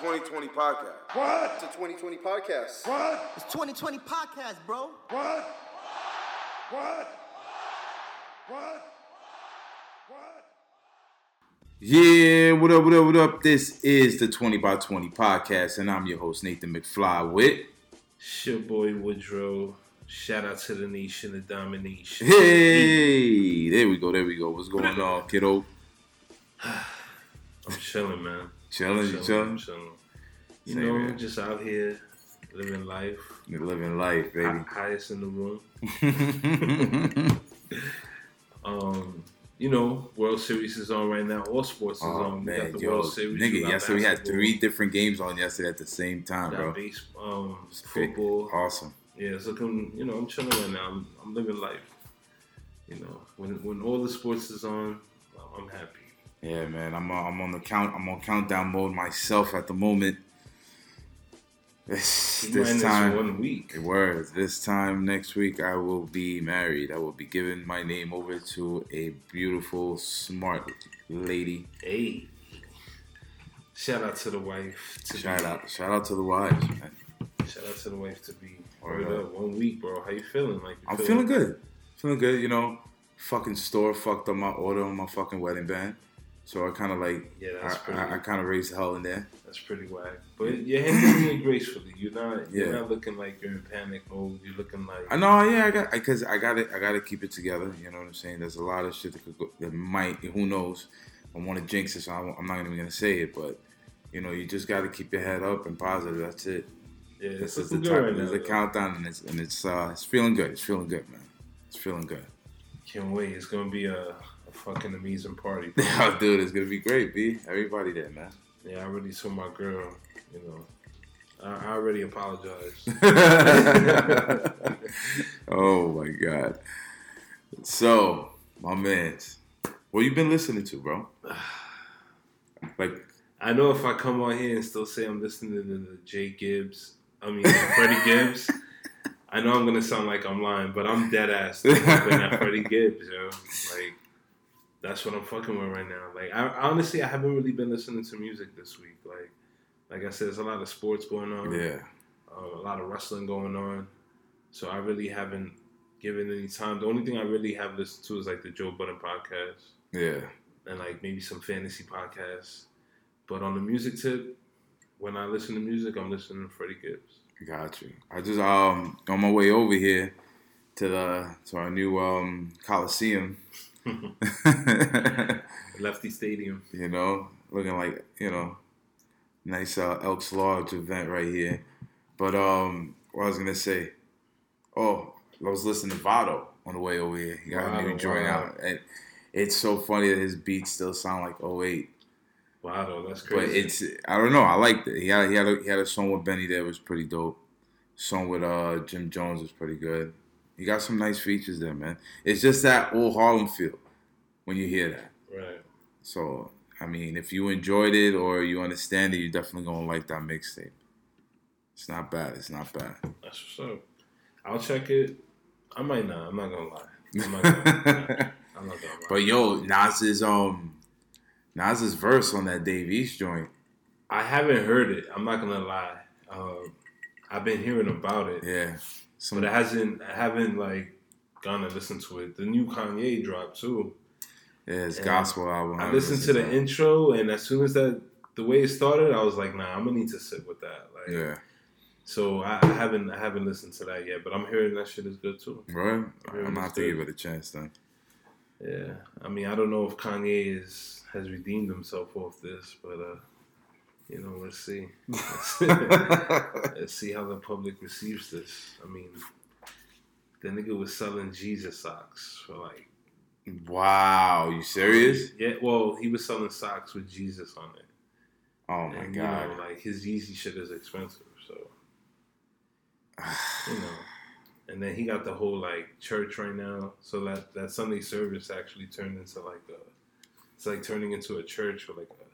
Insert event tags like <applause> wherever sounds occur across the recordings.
2020 podcast. What? It's a 2020 podcast. What? It's 2020 podcast, bro. What? What? What? What? Yeah, what up, what up, what up? This is the 20 by 20 podcast, and I'm your host, Nathan McFly with. It's your boy Woodrow. Shout out to the nation of domination. Hey, there we go, there we go. What's going on, kiddo? <sighs> I'm chilling, man. Chilling, I'm chilling? chilling. You Same know, here. just out here living life. You're living life, baby. Hi- highest in the room. <laughs> Um, you know, World Series is on right now. All sports is oh on. We got the yo, World Series. nigga, yesterday we had three different games on yesterday at the same time, bro. base, um, football. Awesome. Yeah, it's looking. You know, I'm chilling right now. I'm, I'm living life. You know, when when all the sports is on, I'm happy. Yeah, man. I'm uh, I'm on the count. I'm on countdown mode myself at the moment. This, this time, one week. Words. This time next week, I will be married. I will be giving my name over to a beautiful, smart lady. Hey. Shout out to the wife. To Shout be, out, shout out to the wives, man. Shout out to the wife to be. Word Word up. up. One week, bro. How you feeling? Like you I'm feeling good. Feeling good. You know, fucking store fucked up my order on my fucking wedding band, so I kind of like, Yeah, that's I, pretty. I, I kind of raised hell in there. that's pretty whack. But you're handling it gracefully. You're not. You're Yeah. not looking like you're in panic mode. You're looking like. I know, yeah, I got because I got it. I got to keep it together. You know what I'm saying? There's a lot of shit that could go, that might. Who knows? I want to jinx it, so I'm I'm not even gonna say it. But you know, you just got to keep your head up and positive. That's it. Yeah, it's This is the time. right This now. is the though. countdown, and it's and it's uh, it's feeling good. It's feeling good, man. It's feeling good. Can't wait. It's gonna be a, a fucking amazing party. <laughs> Oh, dude, it's gonna be great, b. Everybody there, man. yeah, I already told my girl. You know, I, I already apologized. <laughs> oh my god. So, my man's, what you been listening to, bro? <sighs> Like, I know if I come on here and still say I'm listening to the Jay Gibbs, I mean Freddie <laughs> Gibbs, I know I'm gonna sound like I'm lying, but I'm dead ass fucking at Freddie Gibbs, yo. Like that's what I'm fucking with right now. Like I honestly I haven't really been listening to music this week. Like like I said, there's a lot of sports going on, yeah, um, a lot of wrestling going on. So I really haven't given any time. The only thing I really have listened to is like the Joe Budden podcast yeah. and like maybe some fantasy podcasts. But on the music tip, when I listen to music, I'm listening to Freddie Gibbs. Got you. I just um on my way over here to the to our new um Coliseum. <laughs> Lefty Stadium. you know, looking like you know, nice uh, Elks Lodge event right here. But um, what I was gonna say, oh, I was listening to Vado on the way over here. He got a new joint wow. out, and it's so funny that his beats still sound like 08. Wow, that's crazy. But it's I don't know. I liked it. He had he had a, he had a song with Benny there was pretty dope. Song with uh Jim Jones was pretty good. He got some nice features there, man. It's just that old Harlem feel when you hear that. right. So I mean, if you enjoyed it or you understand it, you're definitely gonna like that mixtape. It's not bad. It's not bad. That's what's up. I'll check it. I might not. I'm not gonna lie. I'm not gonna, <laughs> I'm not gonna lie. but yo, Nas's um Nas's verse on that Dave East joint. I haven't heard it. I'm not gonna lie. Um, I've been hearing about it, Yeah. Some, but it hasn't. I haven't like gone and listened to it. The new Kanye drop too. yeah, and gospel album. I listened to the intro, and as soon as that the way it started, I was like, nah, I'm gonna need to sit with that. Like, Yeah. So I, I haven't I haven't listened to that yet, but I'm hearing that shit is good too. Right? I'm gonna have to it's give it a chance then. Yeah, I mean I don't know if Kanye is has redeemed himself off this, but uh, you know let's see. <laughs> Let's, let's see how the public receives this. I mean, the nigga was selling Jesus socks for like wow, you serious? yeah. Well, he was selling socks with Jesus on it. Oh my and, god. You know, like his Yeezy shit is expensive, so you know. And then he got the whole like church right now, so that that Sunday service actually turned into like a, it's like turning into a church for like a,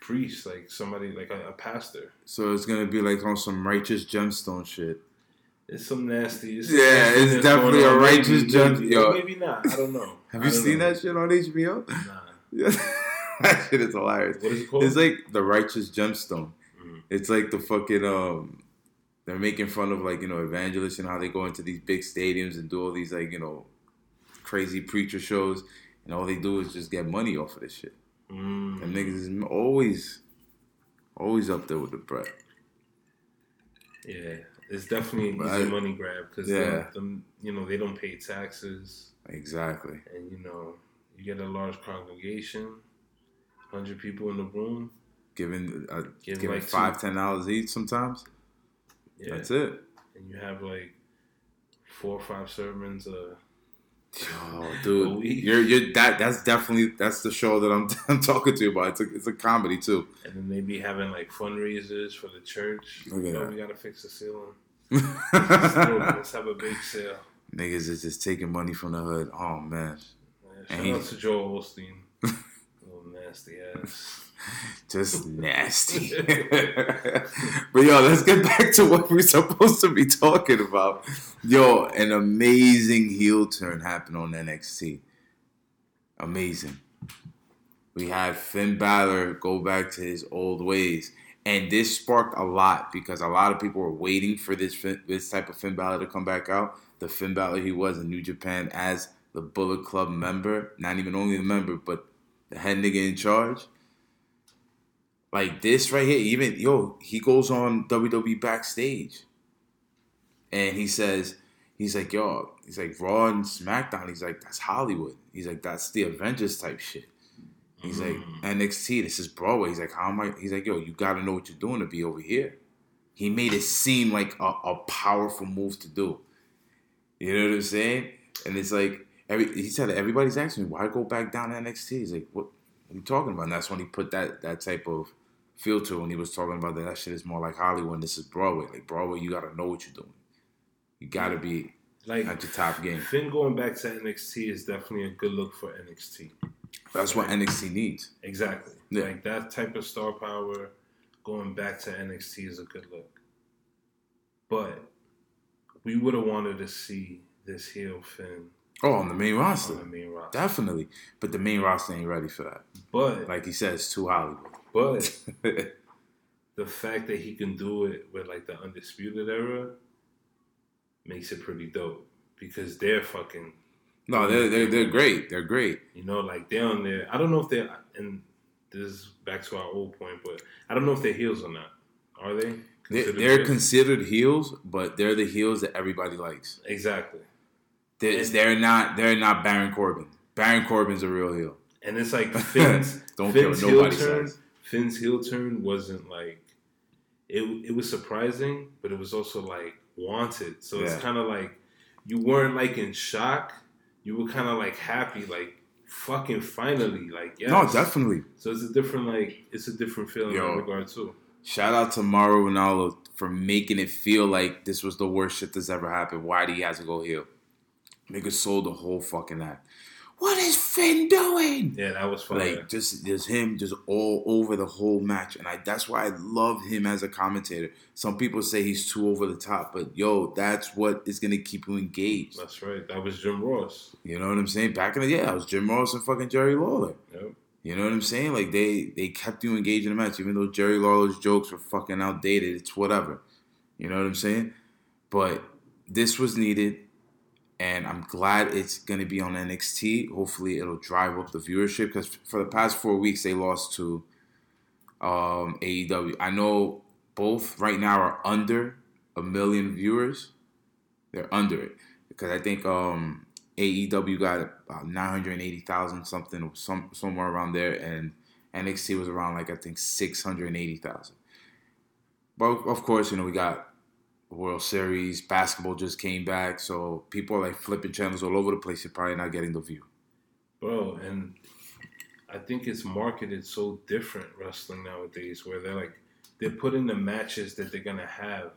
priest, like somebody like a, a pastor. So it's gonna be like on some righteous gemstone shit. It's some nasty. It's Yeah, nastiness it's definitely a righteous judge- Maybe, yo. maybe not. I don't know. <laughs> Have you seen know. that shit on HBO? Nah. Yeah. <laughs> that shit is hilarious. What is it called? It's like the righteous gemstone. Mhm. It's like the fucking um. They're making fun of like you know evangelists and how they go into these big stadiums and do all these like you know crazy preacher shows, and all they do is just get money off of this shit. Mm. Them niggas is always, always up there with the bread. Yeah, it's definitely But I- money grab because Yeah. them, you know, they don't pay taxes, Exactly. and you know, you get a large congregation, hundred people in the room. Giving uh, Give giving like two- five ten dollars each sometimes. Yeah, That's it. and you have like four or five sermons. Uh, Oh, dude, you're you're that. That's definitely that's the show that I'm <laughs> I'm talking to you about. It's a it's a comedy too. and then they be having like fundraisers for the church. Oh, Look at you know, that. we gotta fix the ceiling. Let's, do it. Let's have a big sale. Niggas is just taking money from the hood. Oh man, Man, shout And he- out to Joel Osteen. <laughs> Little nasty ass. Just nasty. <laughs> but yo, let's get back to what we're supposed to be talking about. Yo, an amazing heel turn happened on NXT. Amazing. We had Finn Balor go back to his old ways. And this sparked a lot because a lot of people were waiting for this this type of Finn Balor to come back out. The Finn Balor he was in New Japan as the Bullet Club member, not even only the member, but the head nigga in charge. Like this right here, even yo, he goes on WWE backstage, and he says, he's like, yo, he's like Raw and SmackDown. He's like, that's Hollywood. He's like, that's the Avengers type shit. He's like mm. NXT. This is Broadway. He's like, how am I? He's like, yo, you got to know what you're doing to be over here. He made it seem like a, a powerful move to do. You know what I'm saying? And it's like every he said everybody's asking me why go back down to NXT. He's like, what, what are you talking about? And that's when he put that that type of filter when he was talking about that that shit is more like Hollywood. This is Broadway. Like Broadway, you got to know what you're doing. You got to be Like at your top game. Finn going back to NXT is definitely a good look for NXT. That's what NXT needs. Exactly. Yeah. Like that type of star power going back to NXT is a good look. But we would have wanted to see this heel Finn Oh, on the main roster, on the main roster. definitely. But the main roster ain't ready for that. But Like he says, too Hollywood. But <laughs> the fact that he can do it with like the undisputed era makes it pretty dope because they're fucking no, they're, they're they're great. They're great. You know, like they're on there. I don't know if they're and this is back to our old point, but I don't know if they're heels or not. Are they? They're, Considered they're heels? considered heels, but they're the heels that everybody likes. exactly. They're, And- they're not they're not Baron Corbin. Baron Corbin's a real heel. And it's like <laughs> Finn's Don't Finn's heel nobody turn. says. Finn's heel turn wasn't like it. It was surprising, but it was also like wanted. So it's kind of like you weren't like in shock. You were kind of like happy, like fucking finally, like yeah. No, definitely. So it's a different like it's a different feeling Yo. in regard too. Shout out to Mauro Ranallo for making it feel like this was the worst shit that's ever happened. Why do he has to go heel? Nigga sold the whole fucking act. What is Finn doing? Yeah, that was fun. Like just just him just all over the whole match, and I that's why I love him as a commentator. Some people say he's too over the top, but yo, that's what is gonna keep you engaged. That's right. That was Jim Ross. You know what I'm saying? Back in the yeah, I was Jim Ross and fucking Jerry Lawler. Yep. You know what I'm saying? Like they they kept you engaged in the match, even though Jerry Lawler's jokes were fucking outdated. It's whatever. You know what I'm saying? But this was needed, and I'm glad it's gonna be on NXT. Hopefully, it'll drive up the viewership because for the past four weeks they lost to um, AEW. I know both right now are under a million viewers. They're under it because I think um, AEW got about nine hundred eighty thousand something, some somewhere around there, and NXT was around like I think six hundred eighty thousand. But of course, you know we got World Series basketball just came back, so people are like flipping channels all over the place. You're probably not getting the view. Bro, and I think it's marketed so different wrestling nowadays where they're like they're putting the matches that they're gonna have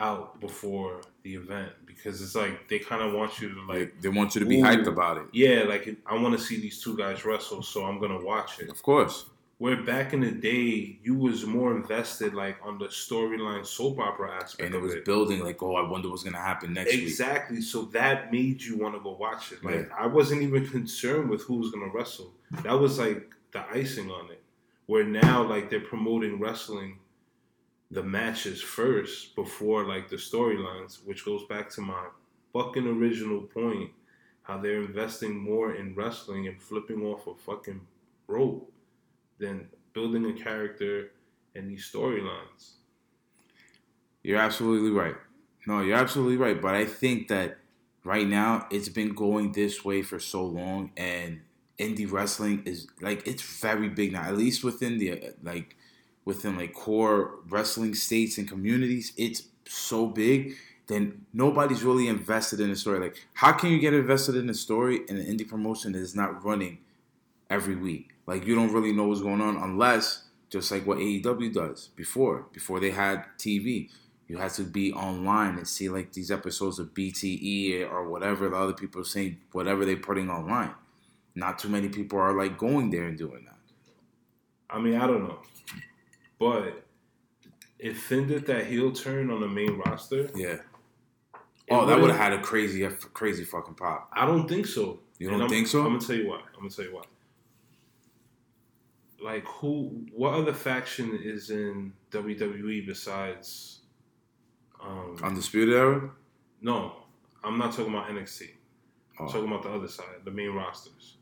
out before the event because it's like they kind of want you to like Like they want you to be hyped about it. yeah like I want to see these two guys wrestle so I'm gonna watch it Of course. Where back in the day you was more invested like on the storyline soap opera aspect And it was it building like, oh, I wonder what's gonna happen next week. Exactly. So that made you want to go watch it. Like Yeah. I wasn't even concerned with who was gonna wrestle. That was like the icing on it. Where now like they're promoting wrestling the matches first before like the storylines, which goes back to my fucking original point. How they're investing more in wrestling and flipping off a fucking rope than building a character and these storylines. You're absolutely right. No, you're absolutely right. But I think that right now it's been going this way for so long, and indie wrestling is like it's very big now. At least within the like within like core wrestling states and communities, it's so big. Then nobody's really invested in the story. Like, how can you get invested in a story in an indie promotion that is not running every week? Like, you don't really know what's going on unless just like what AEW does before, before they had TV. You had to be online and see like these episodes of BTE or whatever the other people are saying, whatever they're putting online. Not too many people are like going there and doing that. I mean, I don't know, but if Finn did that heel turn on the main roster, Yeah. Oh, that would would've- had a crazy, crazy fucking pop. I don't think so. You don't think so? I'm gonna tell you why. I'm gonna tell you why. Like who? What other faction is in WWE besides? Um, Undisputed Era. no, I'm not talking about NXT. I'm Oh. talking about the other side, the main rosters,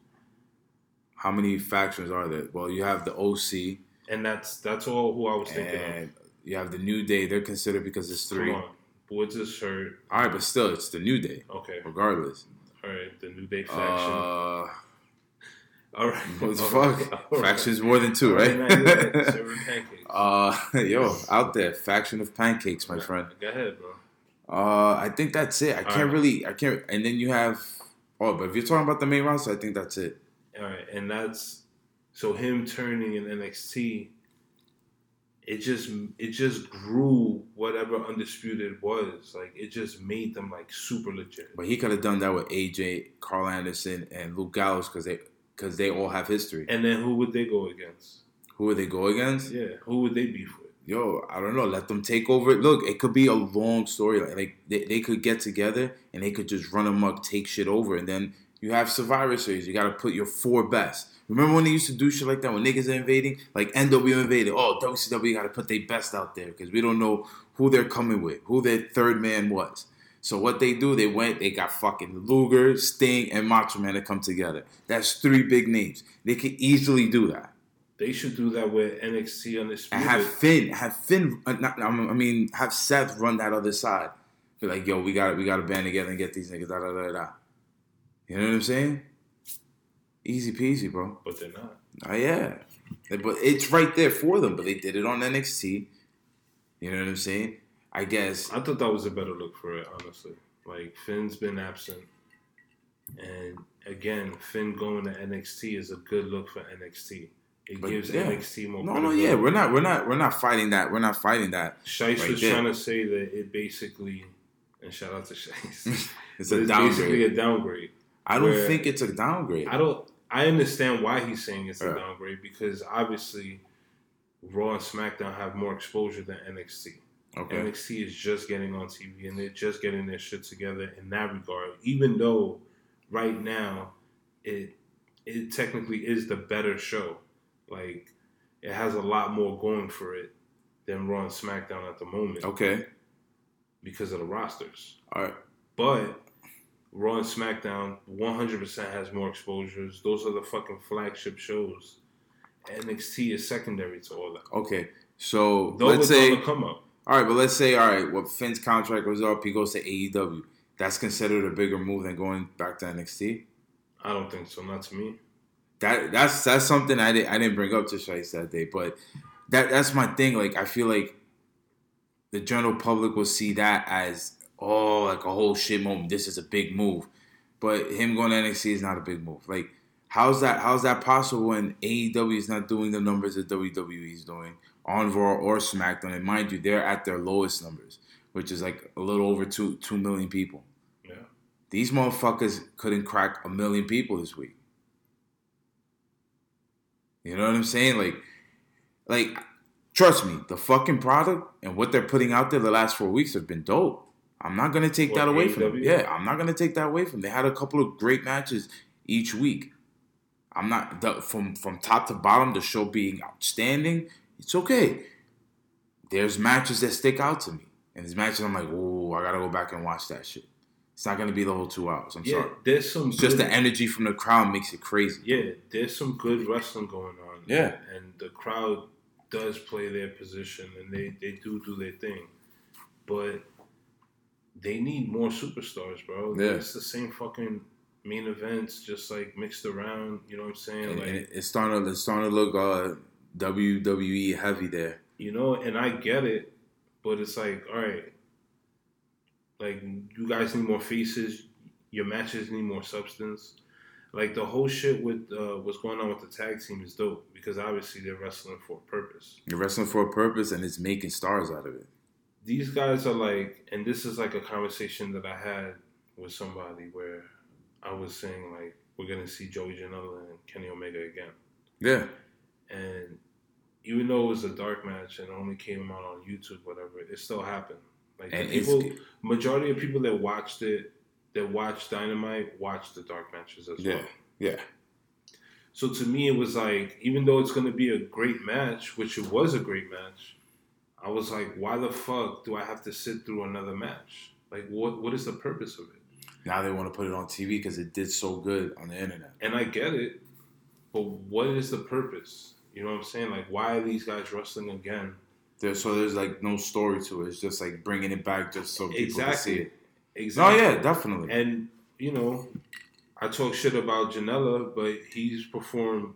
How many factions are there? Well, you have the OC and that's that's all who I was thinking of. and you have the New Day. They're considered because it's three. Come on, Woods is hurt. All right, but still, it's the New Day, Okay, regardless. all right, the New Day faction. Uh, all right, what the All right. fuck? All right. Factions more than two, All right? right. Serving <laughs> pancakes. uh, yo, out there, faction of pancakes, my friend. Go ahead, bro. Uh, I think that's it. I can't Alright. really, I can't. And then you have, oh, but if you're talking about the main roster, I think that's it. All right, and that's so him turning in NXT. It just it just grew whatever undisputed was like it just made them like super legit. But he could have done that with AJ, Karl Anderson, and Luke Gallows because they because they all have history. And then who would they go against? Who would they go against? Yeah, who would they beef with? Yo, I don't know. Let them take over. Look, it could be a long story. Like, like they, they could get together and they could just run amok, take shit over, and then you have Survivor Series. You got to put your four best. Remember when they used to do shit like that when niggas are invading, like NW invaded? Oh, WCW got to put their best out there because we don't know who they're coming with, who their third man was. So what they do, they went, they got fucking Luger, Sting, and Macho Man to come together. That's three big names. They could easily do that. They should do that with NXT on this. And have Finn, have Finn, uh, not, I mean, have Seth run that other side. Be like, yo, we got we got to band together and get these niggas. Da da da da. You know what I'm saying? Easy peasy, bro. but they're not. Oh yeah, but it's right there for them. But they did it on NXT. You know what I'm saying? I guess. I thought that was a better look for it, honestly. Like Finn's been absent, and again, Finn going to NXT is a good look for NXT. It But, gives yeah. NXT more. No, no, yeah, we're not, we're not, we're not fighting that. We're not fighting that. Shice right was there. trying to say that it basically, and shout out to Shice, <laughs> It's a it's basically downgrade. a downgrade. I don't think it's a downgrade. I don't. I understand why he's saying it's a downgrade because obviously, Raw and SmackDown have more exposure than NXT. Okay. NXT is just getting on TV and they're just getting their shit together in that regard. Even though right now it it technically is the better show. Like it has a lot more going for it than Raw and SmackDown at the moment Okay. because of the rosters. All right. But Raw and SmackDown 100% has more exposures. Those are the fucking flagship shows. NXT is secondary to all that. Okay. So Though let's say come up. All right, but let's say, all right, well, Finn's contract was up. He goes to AEW. That's considered a bigger move than going back to NXT. I don't think so. Not to me. That that's that's something I didn't I didn't bring up to Shice that day, but that that's my thing. Like I feel like the general public will see that as oh like a whole shit moment. This is a big move, but him going to NXT is not a big move. Like how's that how's that possible when AEW is not doing the numbers that WWE is doing on Raw or SmackDown? And mind you, they're at their lowest numbers, which is like a little over two two million people. Yeah. These motherfuckers couldn't crack a million people this week. You know what I'm saying? Like, like, trust me, the fucking product and what they're putting out there the last four weeks have been dope. I'm not gonna take What, that away from them. Yeah, I'm not gonna take that away from them. They had a couple of great matches each week. I'm not the, from from top to bottom. The show being outstanding, it's okay. There's matches that stick out to me, and there's matches I'm like, oh, I gotta go back and watch that shit. It's not gonna be the whole two hours. I'm Yeah, sorry. there's some. Just the energy from the crowd makes it crazy. Yeah, there's some good wrestling going on. Yeah. and the crowd does play their position, and they they do do their thing, but they need more superstars, bro. Yeah. It's the same fucking main events, just like mixed around. You know what I'm saying? And, like and it- it's starting to it's starting to look uh, WWE heavy there. you know, and I get it, but it's like, all right, like you guys need more faces. Your matches need more substance. Like the whole shit with uh, what's going on with the tag team is dope because obviously they're wrestling for a purpose. You're wrestling for a purpose, and it's making stars out of it. These guys are like, and this is like a conversation that I had with somebody where I was saying like, we're gonna see Joey Janela and Kenny Omega again. Yeah, and even though it was a dark match and only came out on YouTube, whatever, it still happened. Like the and people, majority of people that watched it, that watched Dynamite, watched the dark matches as yeah, well. yeah. So to me, it was like, even though it's going to be a great match, which it was a great match, I was like, why the fuck do I have to sit through another match? Like, what what is the purpose of it? Now they want to put it on TV because it did so good on the internet. And I get it, but what is the purpose? You know what I'm saying? Like, why are these guys wrestling again? There, so there's like no story to it. It's just like bringing it back just so people can see it. Exactly. Oh, yeah, definitely. And you know, I talk shit about Janela, but he's performed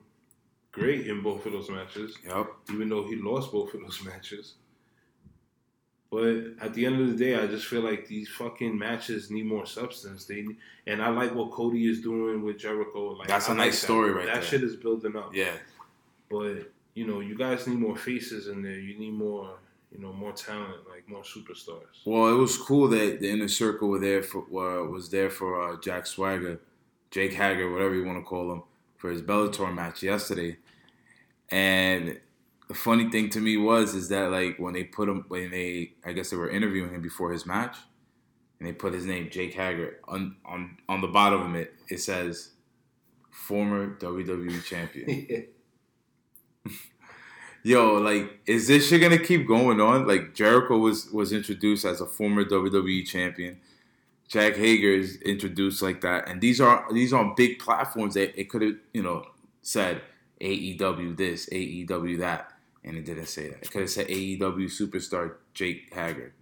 great in both of those matches, Yep. even though he lost both of those <laughs> matches. But at the end of the day, I just feel like these fucking matches need more substance. They and I like what Cody is doing with Jericho. Like That's a a nice story right That there. shit is building up. Yeah. But you know, you guys need more faces in there. You need more, you know, more talent, like more superstars. Well, it was cool that the inner circle were there for uh, was there for uh, Jack Swagger, Jake Hager, whatever you want to call him, for his Bellator match yesterday. And the funny thing to me was is that like when they put him when they I guess they were interviewing him before his match, and they put his name Jake Hager on on on the bottom of it. It says former WWE champion. <laughs> <laughs> Yo, like, is this shit gonna keep going on? Like, Jericho was was introduced as a former WWE champion. Jack Hager is introduced like that, and these are these are big platforms that it could have, you know, said AEW this, AEW that, and it didn't say that. It could have said AEW superstar Jake Hager.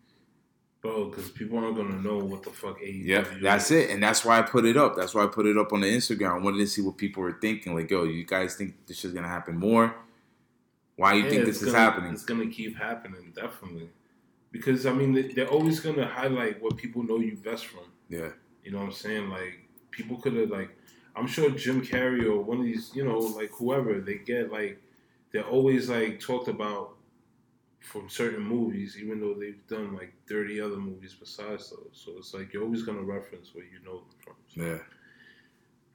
Bro, because people aren't gonna know what the fuck AEW Yep, is. that's it, and that's why I put it up. That's why I put it up on the Instagram. I wanted to see what people were thinking. Like, yo, you guys think this is gonna happen more? Why you Yeah, think this is gonna- happening? It's gonna keep happening, definitely. Because I mean, they- they're always gonna highlight what people know you best from. Yeah, You know what I'm saying? Like people could have like, I'm sure Jim Carrey or one of these, you know, like whoever they get like, they're always like talked about from certain movies, even though they've done like 30 other movies besides those. So it's like you're always gonna reference where you know them from. So, yeah.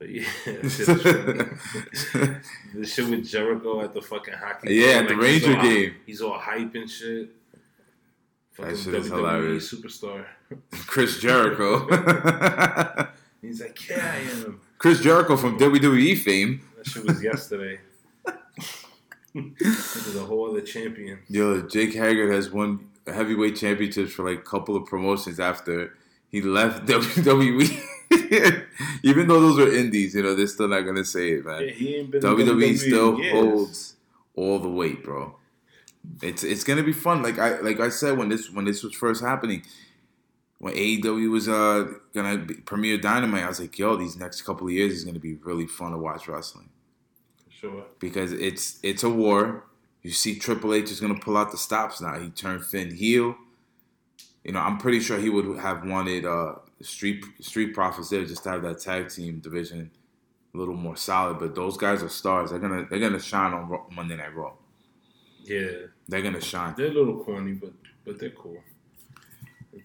But yeah, <laughs> that shit <laughs> the shit with Jericho at the fucking hockey. Yeah, game, at the he's Ranger all- game. He's all hype and shit. Fucking shit is hilarious. superstar. <laughs> Chris Jericho. He's like, yeah, I am. Chris Jericho from WWE fame. That shit was yesterday. this is a whole other champion. Yo, Jake Hager has won heavyweight championships for like a couple of promotions after he left WWE. <laughs> Even though those are indies, you know, they're still not gonna say it, man. Yeah, he ain't been in WWE still years. holds all the weight, bro. It's it's gonna be fun. Like I like I said when this when this was first happening, when AEW was uh gonna be, premiere Dynamite, I was like, yo, these next couple of years is gonna be really fun to watch wrestling Sure. because it's it's a war. You see Triple H is gonna pull out the stops now. He turned Finn heel. You know, I'm pretty sure he would have wanted uh Street Street Profits there just to have that tag team division a little more solid. But those guys are stars. They're gonna they're gonna shine on Monday Night Raw. Yeah, They're gonna shine. they're a little corny, but but they're cool.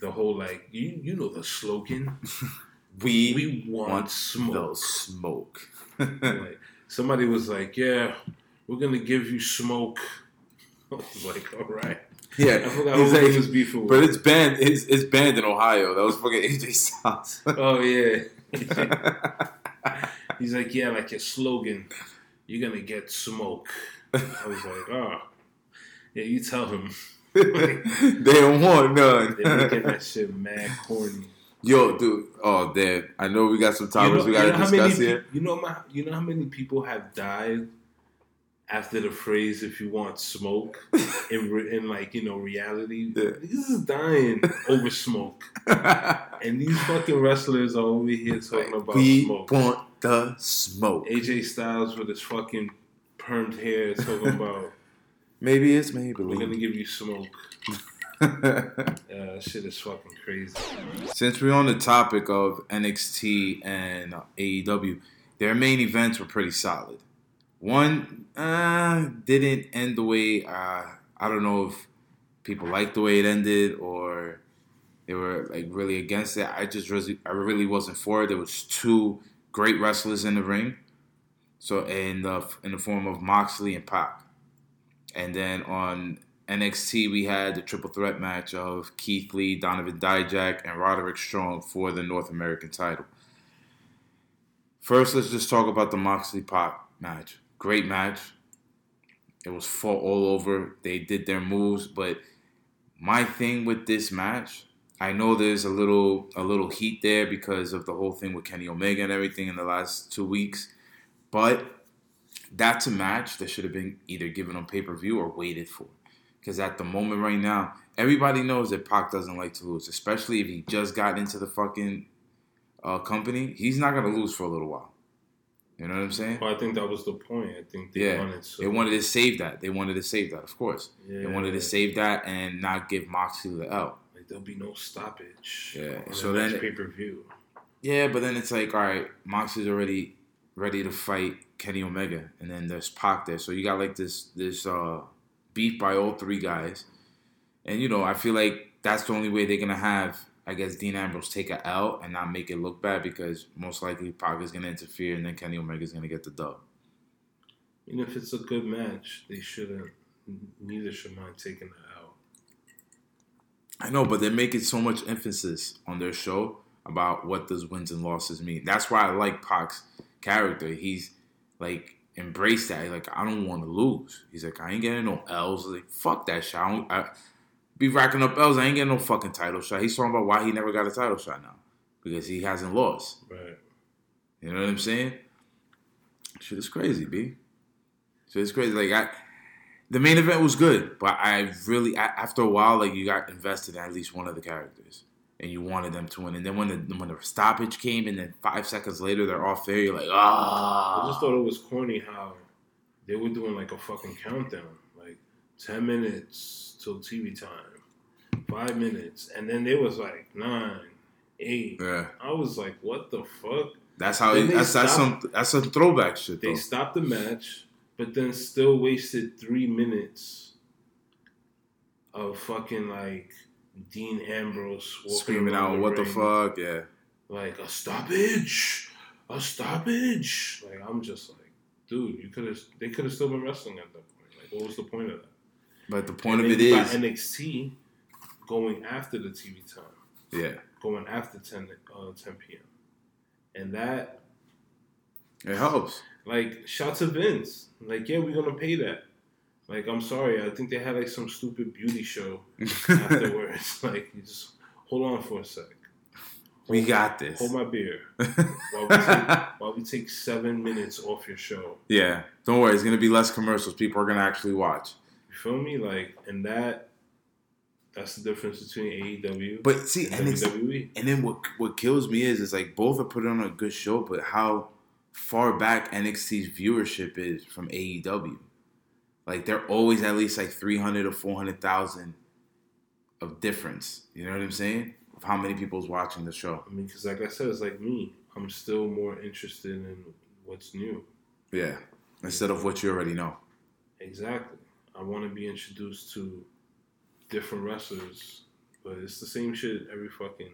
The whole like you you know the slogan. <laughs> We, We want, want smoke. smoke. <laughs> like somebody was like, "Yeah, we're gonna give you smoke." <laughs> I was like, "All right." Yeah, <laughs> I forgot who he was beefing with. but it's banned. It's, it's banned in Ohio. That was fucking AJ Styles. <laughs> oh yeah. <laughs> He's like, "Yeah, like your slogan." you're gonna get smoke. I was like, oh, yeah, you tell him. they don't want none. They're making that shit mad corny. Yo, dude. Oh, damn. I know we got some topics we got to how many discuss pe- here. You know, my, you know how many people have died after the phrase "if you want smoke" <laughs> in re- in like you know reality. Yeah. This is dying over smoke, <laughs> and these fucking wrestlers are over here talking about we smoke. want the smoke. AJ Styles with his fucking permed hair talking <laughs> about Maybe it's maybe we're gonna give you smoke. That shit is fucking crazy. Since we're on the topic of NXT and uh, AEW, their main events were pretty solid. One uh, didn't end the way uh, I don't know if people liked the way it ended or they were like really against it. I just really, I really wasn't for it. There was two great wrestlers in the ring, so in the in the form of Moxley and Pac, and then on NXT, we had the triple threat match of Keith Lee, Donovan Dijak, and Roderick Strong for the North American title. First, let's just talk about the Moxley Pac match. Great match. It was fought all over. They did their moves, but my thing with this match, I know there's a little a little heat there because of the whole thing with Kenny Omega and everything in the last two weeks, but that's a match that should have been either given on pay per view or waited for. Because at the moment right now, everybody knows that Pac doesn't like to lose, especially if he just got into the fucking uh, company. He's not gonna lose for a little while. You know what I'm saying? Well, I think that was the point. I think they Yeah, wanted to. They wanted to save that. They wanted to save that, of course. Yeah, They wanted to save that and not give Moxley the L. Like there'll be no stoppage. Yeah, so the then- pay per view. Yeah, but then it's like, all right, Moxley's already ready to fight Kenny Omega, and then there's Pac there. So you got like this this uh, beef by all three guys, and you know I feel like that's the only way they're gonna have, I guess, Dean Ambrose take a L and not make it look bad because most likely Pac is gonna interfere, and then Kenny Omega's gonna get the dub. And if it's a good match, they shouldn't. Neither should mind taking it out. I know, but they're making so much emphasis on their show about what does wins and losses mean. That's why I like Pac's character. He's like embraced that. He's like, I don't want to lose. He's like, I ain't getting no L's. Like, fuck that shit. I, don't, I be racking up L's. I ain't getting no fucking title shot. He's talking about why he never got a title shot now because he hasn't lost. Right. You know what I'm saying? Shit is crazy, b. Shit is crazy. Like I, the main event was good, but I really after a while, like you got invested in at least one of the characters, and you wanted them to win. And then when the when the stoppage came, and then five seconds later they're off there, you're like, ah. I just thought it was corny how they were doing like a fucking countdown, like ten minutes till TV time, five minutes, and then there was like nine, eight. yeah, I was like, what the fuck? that's how. It, that's that's some that's some throwback shit They though. stopped the match, but then still wasted three minutes of fucking like Dean Ambrose Screaming out, "What the ring, fuck?" Yeah. Like a stoppage, a stoppage. Like I'm just like, dude, you could have. They could have still been wrestling at that point. Like, what was the point of that? But the point And of it got NXT going after the TV time, yeah, going after 10, uh, 10 p.m. And that, it helps. like, shout to Vince. Like, yeah, we're going to pay that. Like, I'm sorry. I think they had, like, some stupid beauty show <laughs> afterwards. <laughs> like, you just hold on for a sec. we got this. Hold my beer while we, take, <laughs> while we take seven minutes off your show. Yeah, don't worry. It's gonna be less commercials. People are gonna actually watch. Feel me? Like, and that, that's the difference between AEW But see, and and it's, WWE. and then what what kills me is is like both are putting on a good show, but how far back NXT's viewership is from AEW. Like they're always at least like three hundred or four hundred thousand of difference. You know what I'm saying? Of how many people's watching the show. I mean, because like I said, it's like me. I'm still more interested in what's new. Yeah, instead of what you already know. Exactly. I want to be introduced to different wrestlers, but it's the same shit every fucking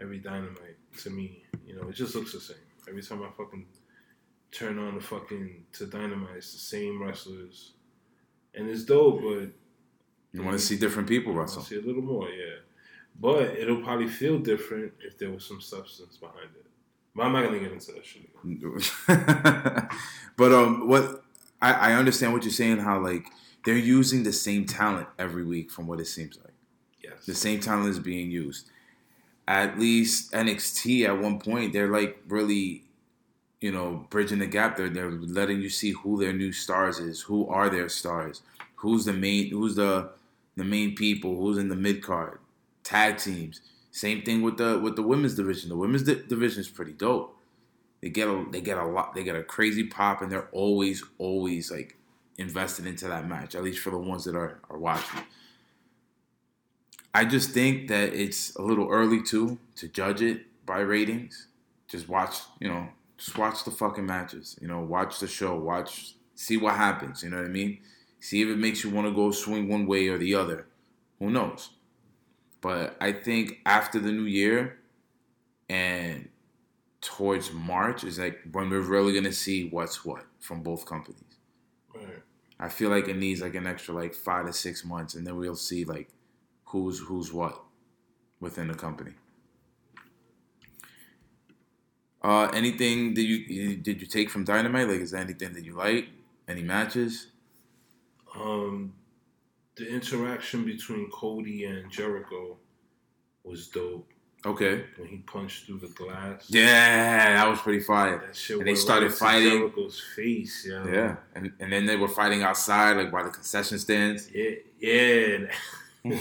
every dynamite to me. You know, it just looks the same every time I fucking turn on the fucking to dynamite. It's the same wrestlers, and it's dope, but You want to see different people wrestle. see a little more, yeah. But it'll probably feel different if there was some substance behind it. But I'm not gonna get into that shit. <laughs> But um, what I, I understand what you're saying. How like they're using the same talent every week, from what it seems like. Yes. The same talent is being used. At least NXT at one point, they're like really, you know, bridging the gap. They're they're letting you see who their new stars is, who are their stars, who's the main, who's the the main people, who's in the mid card, tag teams. Same thing with the with the women's division. The women's di- division is pretty dope. They get a they get a lot. They get a crazy pop, and they're always always like invested into that match. At least for the ones that are are watching. I just think that it's a little early too to judge it by ratings. Just watch, you know, just watch the fucking matches. You know, watch the show. Watch, see what happens. You know what I mean? See if it makes you want to go swing one way or the other. Who knows? But I think after the new year and towards March is like when we're really gonna see what's what from both companies. I feel like it needs like an extra like five to six months, and then we'll see like who's who's what within the company. Uh, anything that you- did you take from Dynamite? Like, is there anything that you like? Any matches? Um, the interaction between Cody and Jericho was dope. Okay. When he punched through the glass. Yeah, that was pretty fire. That shit And they started right fighting. Jericho's face, yo. Yeah, and and then they were fighting outside, like by the concession stands. Yeah, yeah. <laughs>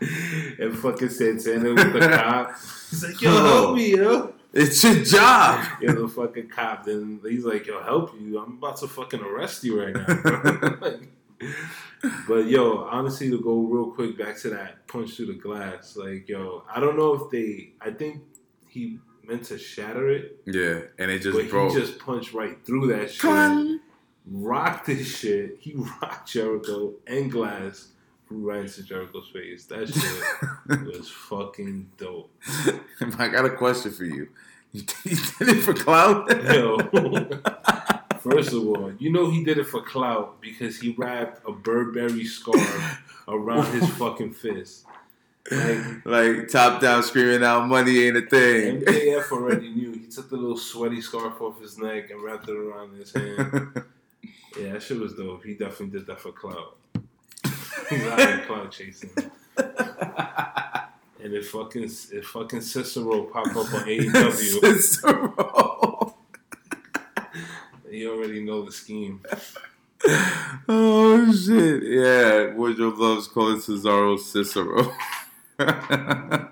and fucking Santana with the <laughs> cop. He's like, yo, help me, yo. It's your job. <laughs> Yo, the fucking cop. Then he's like, yo, help you. I'm about to fucking arrest you right now. Bro." <laughs> Like, but yo, honestly, to go real quick back to that punch through the glass, like, yo, I don't know if they. I think he meant to shatter it, Yeah, and it just but broke. he just punched right through that shit. Rocked this shit. He <laughs> rocked Jericho and glass. Flew right into Jericho's face. That shit <laughs> was fucking dope. I got a question for you. You you did it for clout? Yo. First of all, you know he did it for clout because he wrapped a Burberry scarf <laughs> around his fucking fist. Like like top down screaming out money ain't a thing. MJF already knew. He took the little sweaty scarf off his neck and wrapped it around his hand. <laughs> Yeah, that shit was dope. He definitely did that for clout. He's out there clout chasing. <laughs> And if fucking if fucking Cicero pop up on AEW, Cicero. You already know the scheme. <laughs> oh shit! Yeah, Woodrow loves calling Cesaro Cicero. <laughs>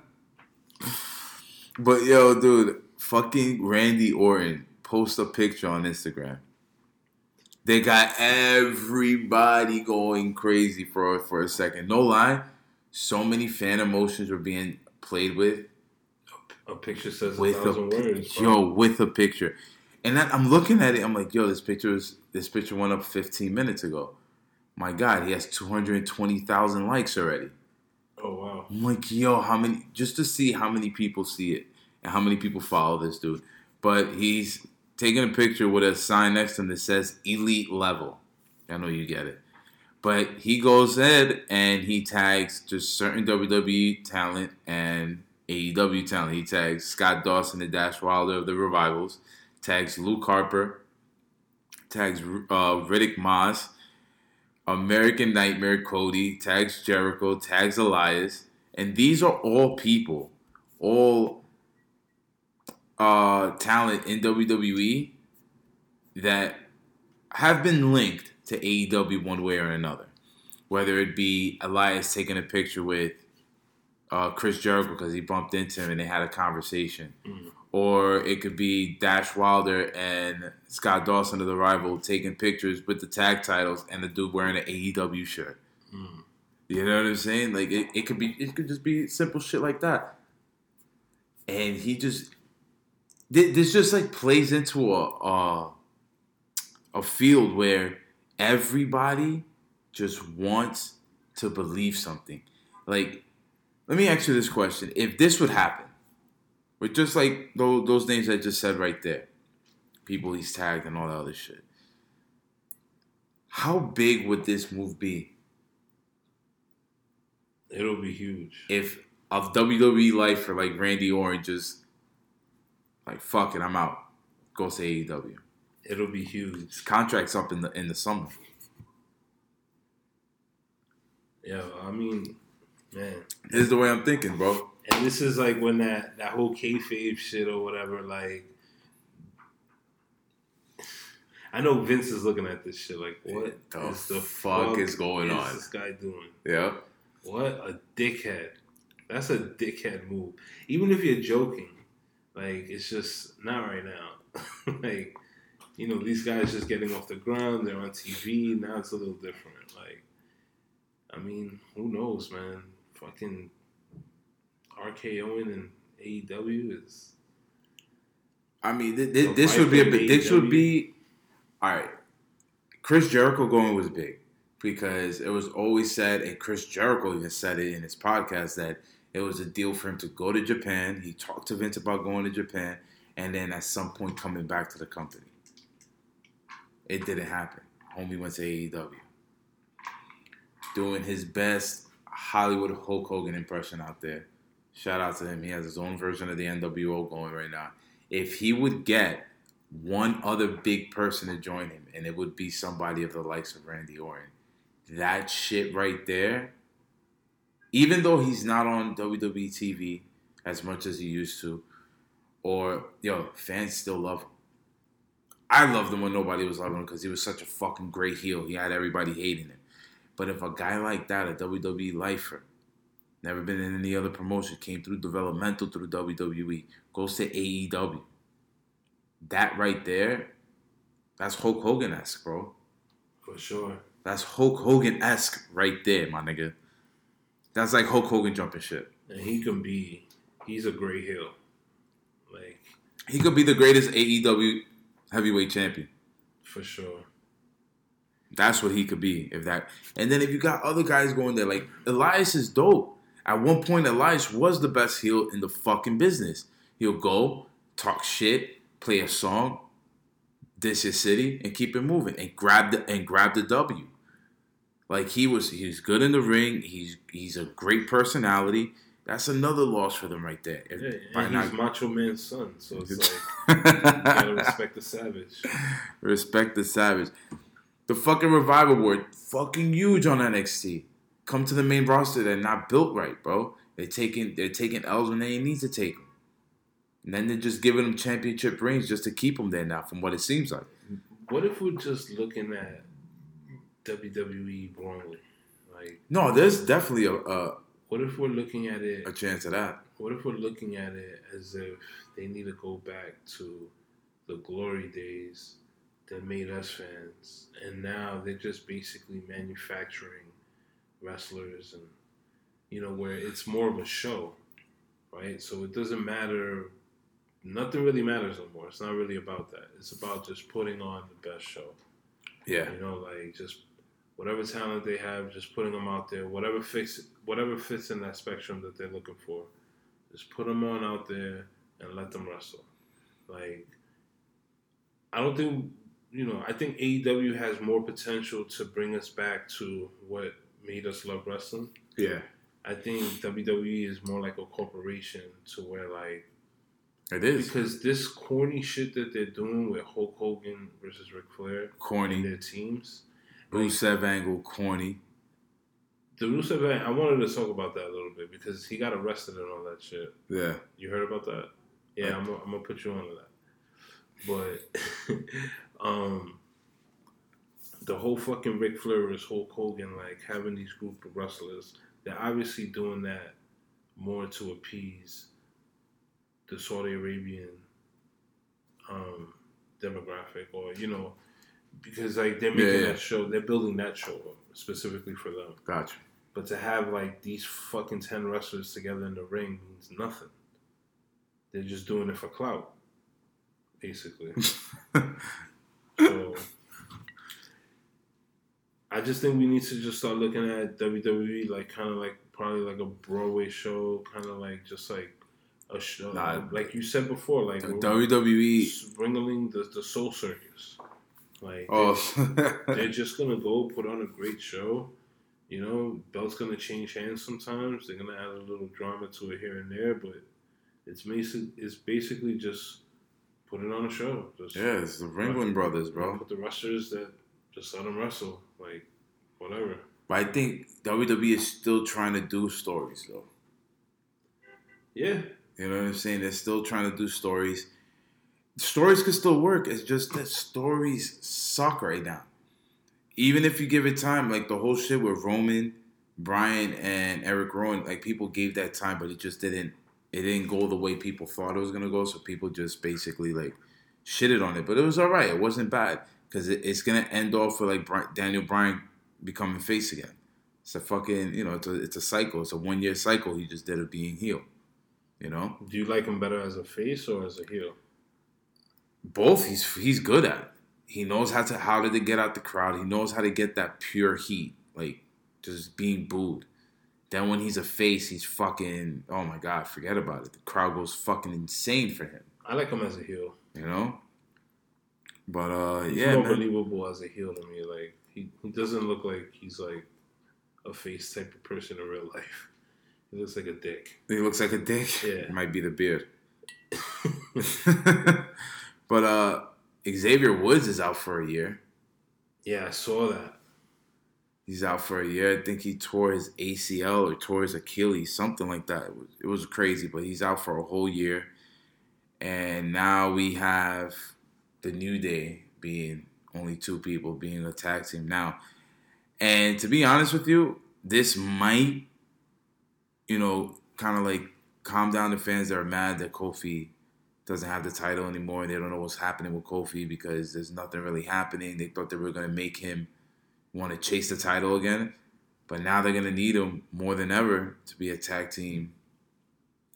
but yo, dude, fucking Randy Orton post a picture on Instagram. They got everybody going crazy for for a second. No lie, so many fan emotions were being played with A picture says a with thousand a words. bro. yo with a picture, and then I'm looking at it. I'm like, yo, this picture is this picture went up 15 minutes ago. My God, he has 220,000 likes already. Oh wow. I'm like, yo, how many? Just to see how many people see it and how many people follow this dude. But he's taking a picture with a sign next to him that says "Elite Level." I know you get it. But he goes ahead and he tags just certain WWE talent and AEW talent. He tags Scott Dawson and Dash Wilder of the Revivals, tags Luke Harper, tags uh, Riddick Moss, American Nightmare Cody, tags Jericho, tags Elias. And these are all people, all uh, talent in WWE that have been linked to AEW one way or another. Whether it be Elias taking a picture with uh, Chris Jericho because he bumped into him and they had a conversation. Or it could be Dash Wilder and Scott Dawson of the Revival taking pictures with the tag titles and the dude wearing an AEW shirt. Hmm. You know what I'm saying? Like it, it could be it could just be simple shit like that. And he just this just like plays into a a, a field where everybody just wants to believe something. Like, let me ask you this question: If this would happen, with just like those, those names I just said right there, people he's tagged and all that other shit, how big would this move be It'll be huge. if of WWE life for like Randy Orton just like fuck it, I'm out, go to AEW. It'll be huge. His contract's up in the in the summer. Yeah, I mean, man. This is the way I'm thinking, bro. And this is like when that that whole kayfabe shit or whatever. Like, I know Vince is looking at this shit like, what The the fuck is going on? What is this guy doing Yeah. what a dickhead. That's a dickhead move. Even if you're joking, like it's just not right now. <laughs> like, you know, these guys just getting off the ground. They're on TV now. It's a little different. Like, I mean, who knows, man? Fucking RKOing and AEW is I mean, th- th- this would be a big. This would be all right. Chris Jericho going was big because it was always said, and Chris Jericho even said it in his podcast that it was a deal for him to go to Japan. He talked to Vince about going to Japan, and then at some point coming back to the company. It didn't happen. Homie went to AEW, doing his best Hollywood Hulk Hogan impression out there. Shout out to him. He has his own version of the NWO going right now. If he would get one other big person to join him, and it would be somebody of the likes of Randy Orton, that shit right there, even though he's not on WWE TV as much as he used to, or yo, fans still love him. I loved him when nobody was loving him because he was such a fucking great heel. He had everybody hating him. But if a guy like that, a WWE lifer, never been in any other promotion, came through developmental through WWE, goes to AEW, that right there, that's Hulk Hogan esque, bro. for sure. That's Hulk Hogan esque right there, my nigga. That's like Hulk Hogan jumping shit. And he can be. He's a great heel. Like He could be the greatest AEW heavyweight champion. for sure. That's what he could be if that. And then if you got other guys going there, like Elias is dope. At one point, Elias was the best heel in the fucking business. He'll go talk shit, play a song, diss his city, and keep it moving, and grab the and grab the W. Like he was, he's good in the ring. He's he's a great personality. That's another loss for them right there. If- Yeah, by and not- he's Macho Man's son, so it's like you <laughs> gotta respect the savage. Respect the Savage. The fucking Revival Award, fucking huge on NXT. Come to the main roster, they're not built right, bro. They're taking they're taking L's when they need to take them. And then they're just giving them championship rings just to keep them there now, from what it seems like. What if we're just looking at WWE wrongly? Like, No, there's definitely a a, what if we're looking at it? a chance of that. What if we're looking at it as if they need to go back to the glory days that made us fans, and now they're just basically manufacturing wrestlers, and you know where it's more of a show, right? So it doesn't matter. Nothing really matters anymore. It's not really about that. It's about just putting on the best show. Yeah. You know, like just whatever talent they have, just putting them out there. Whatever fits, whatever fits in that spectrum that they're looking for, just put them on out there and let them wrestle. Like, I don't think you know. I think AEW has more potential to bring us back to what made us love wrestling. Yeah. I think WWE is more like a corporation to where like It is. because this corny shit that they're doing with Hulk Hogan versus Ric Flair Corny. their teams. Rusev angle, corny. The Rusev, event, I wanted to talk about that a little bit because he got arrested and all that shit. Yeah. You heard about that? Yeah, I'm, gonna- I'm gonna put you on to that. But <laughs> um, the whole fucking Ric Flair versus Hulk Hogan, like having these group of wrestlers, they're obviously doing that more to appease the Saudi Arabian um, demographic, or you know, because like they're making Yeah, yeah. that show, they're building that show specifically for them. Gotcha. But to have like these fucking ten wrestlers together in the ring means nothing. They're just doing it for clout, basically. <laughs> so I just think we need to just start looking at WWE like kind of like probably like a Broadway show, kind of like just like a show, Nah. like you said before, like WWE. bringing the the Soul Circus. Like Oh. <laughs> they're just gonna go put on a great show. You know, belt's gonna change hands sometimes. They're gonna add a little drama to it here and there, but it's basic. It's basically just put it on a show. Just Yeah, it's the Ringling brothers, bro. Put the wrestlers that just let them wrestle, like whatever. But I think WWE is still trying to do stories, though. Yeah, You know what I'm saying? They're still trying to do stories. Stories could still work. It's just that stories suck right now. Even if you give it time, like the whole shit with Roman, Brian, and Eric Rowan, like people gave that time, but it just didn't. It didn't go the way people thought it was gonna go. So people just basically like shitted on it. But it was all right. It wasn't bad because it, it's gonna end off with like Bri- Daniel Bryan becoming face again. It's a fucking you know it's a it's a cycle. It's a one year cycle. He just did of being heel. You know. do you like him better as a face or as a heel? both he's he's good at. He knows how to how to get out the crowd. He knows how to get that pure heat, like just being booed. Then when he's a face, he's fucking oh my god, forget about it. The crowd goes fucking insane for him, I like him as a heel. you know. But uh, He's yeah, more man. believable as a heel to me. Like he, he doesn't look like he's like a face type of person in real life. He looks like a dick. he looks like a dick. Yeah. It might be the beard. <laughs> but uh, Xavier Woods is out for a year. Yeah, I saw that. He's out for a year. I think he tore his ACL or tore his Achilles, something like that. It was, it was crazy, but he's out for a whole year. And now we have the New Day being only two people being a tag team now. And to be honest with you, this might, you know, kind of like calm down the fans that are mad that Kofi doesn't have the title anymore and they don't know what's happening with Kofi because there's nothing really happening. They thought they were going to make him want to chase the title again, but now they're going to need him more than ever to be a tag team,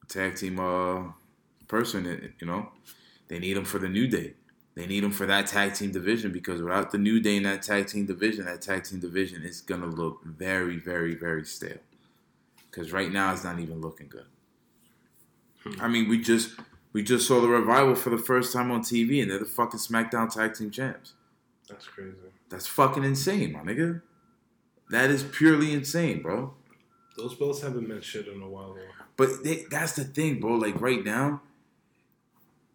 tag team uh person. You know, they need him for the New Day. They need him for that tag team division because without the New Day in that tag team division, that tag team division is gonna look very, very, very stale. Because right now it's not even looking good. Hmm. I mean, we just we just saw the revival for the first time on TV, and they're the fucking SmackDown tag team champs. That's crazy. That's fucking insane, my nigga. That is purely insane, bro. Those belts haven't meant shit in a while though. But they, that's the thing, bro. Like right now,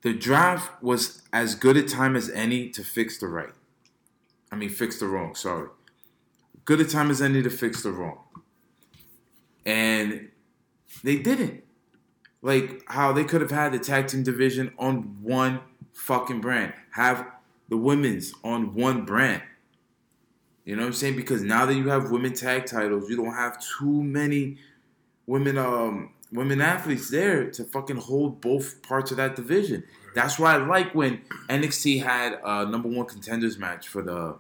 the draft was as good a time as any to fix the right. I mean, fix the wrong. Sorry, good a time as any to fix the wrong. And they didn't. Like how they could have had the tag team division on one fucking brand, have the women's on one brand. You know what I'm saying? Because now that you have women tag titles, you don't have too many women um women athletes there to fucking hold both parts of that division. That's why I like when NXT had a number one contenders match for the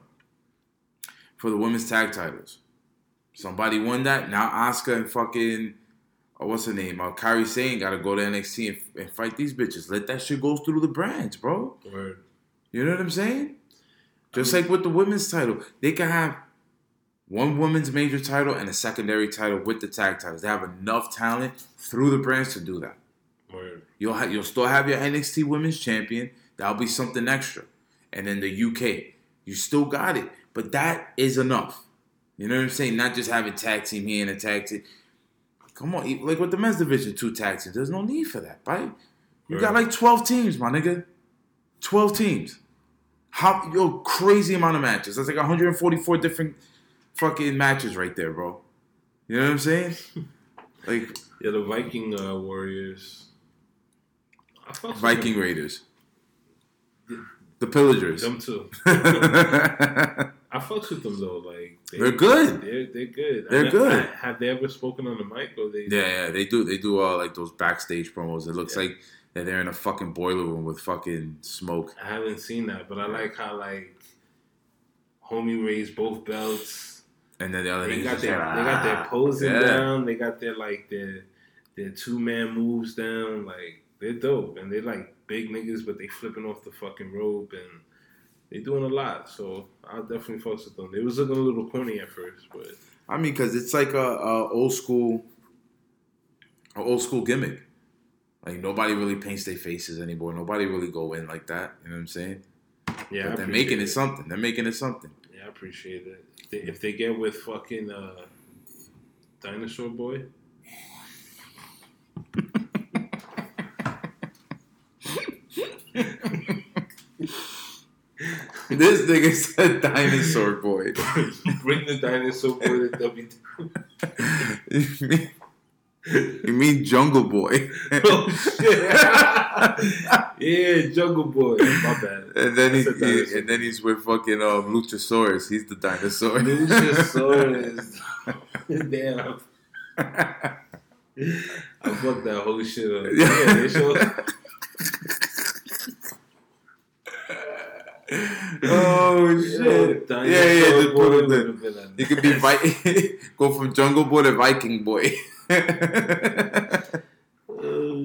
for the women's tag titles. Somebody won that. Now Asuka and fucking uh, what's her name? Uh, Kairi Sane got to go to NXT and, and fight these bitches. Let that shit go through the brands, bro. You know what I'm saying? Just like with the women's title, they can have one women's major title and a secondary title with the tag titles. They have enough talent through the brands to do that. Word. You'll ha- you'll still have your NXT Women's Champion. That'll be something extra, and then the UK, you still got it. But that is enough. You know what I'm saying? Not just having tag team here and a tag team. Come on, like with the men's division, two tag teams. There's no need for that, right? You got like 12 teams, my nigga. 12 teams. How yo crazy amount of matches. That's like 144 different fucking matches right there, bro. You know what I'm saying? <laughs> Like Yeah, the Viking uh, Warriors. I fuck with Viking. Raiders. The Pillagers. Them too. <laughs> I fucks with them though. Like they, are good. They're they're good. They're I- good. I- have they ever spoken on the mic or they? Yeah, yeah, they do. They do all like those backstage promos. It looks Yeah. like that they're in a fucking boiler room with fucking smoke. I haven't seen that, but I like how like homie raised both belts. And then the other They got their like, they got their "Ah." posing Yeah. down. They got their like their their two man moves down. Like they're dope and they're like big niggas, but they flipping off the fucking rope and they doing a lot. So I'll definitely focus with them. They was looking a little corny at first, but I mean, because it's like a, a old school, a old school gimmick. Like nobody really paints their faces anymore. Nobody really go in like that. You know what I'm saying? yeah, I but they're making it it. something. They're making it something. Appreciate it. If they, if they get with fucking uh, Dinosaur Boy, this nigga said dinosaur boy. <laughs> Bring the dinosaur boy to WWE. <laughs> you, mean, Jungle Boy? <laughs> oh shit! <laughs> yeah, Jungle Boy. My bad. And then he, he- and then he's with fucking um, Luchasaurus. He's the dinosaur. Luchasaurus. <laughs> Damn. I fucked that whole shit up. Yeah, they show. oh shit! Yeah, yeah. Just put him there. there. He could be Vi- go from Jungle Boy to Viking Boy. Oh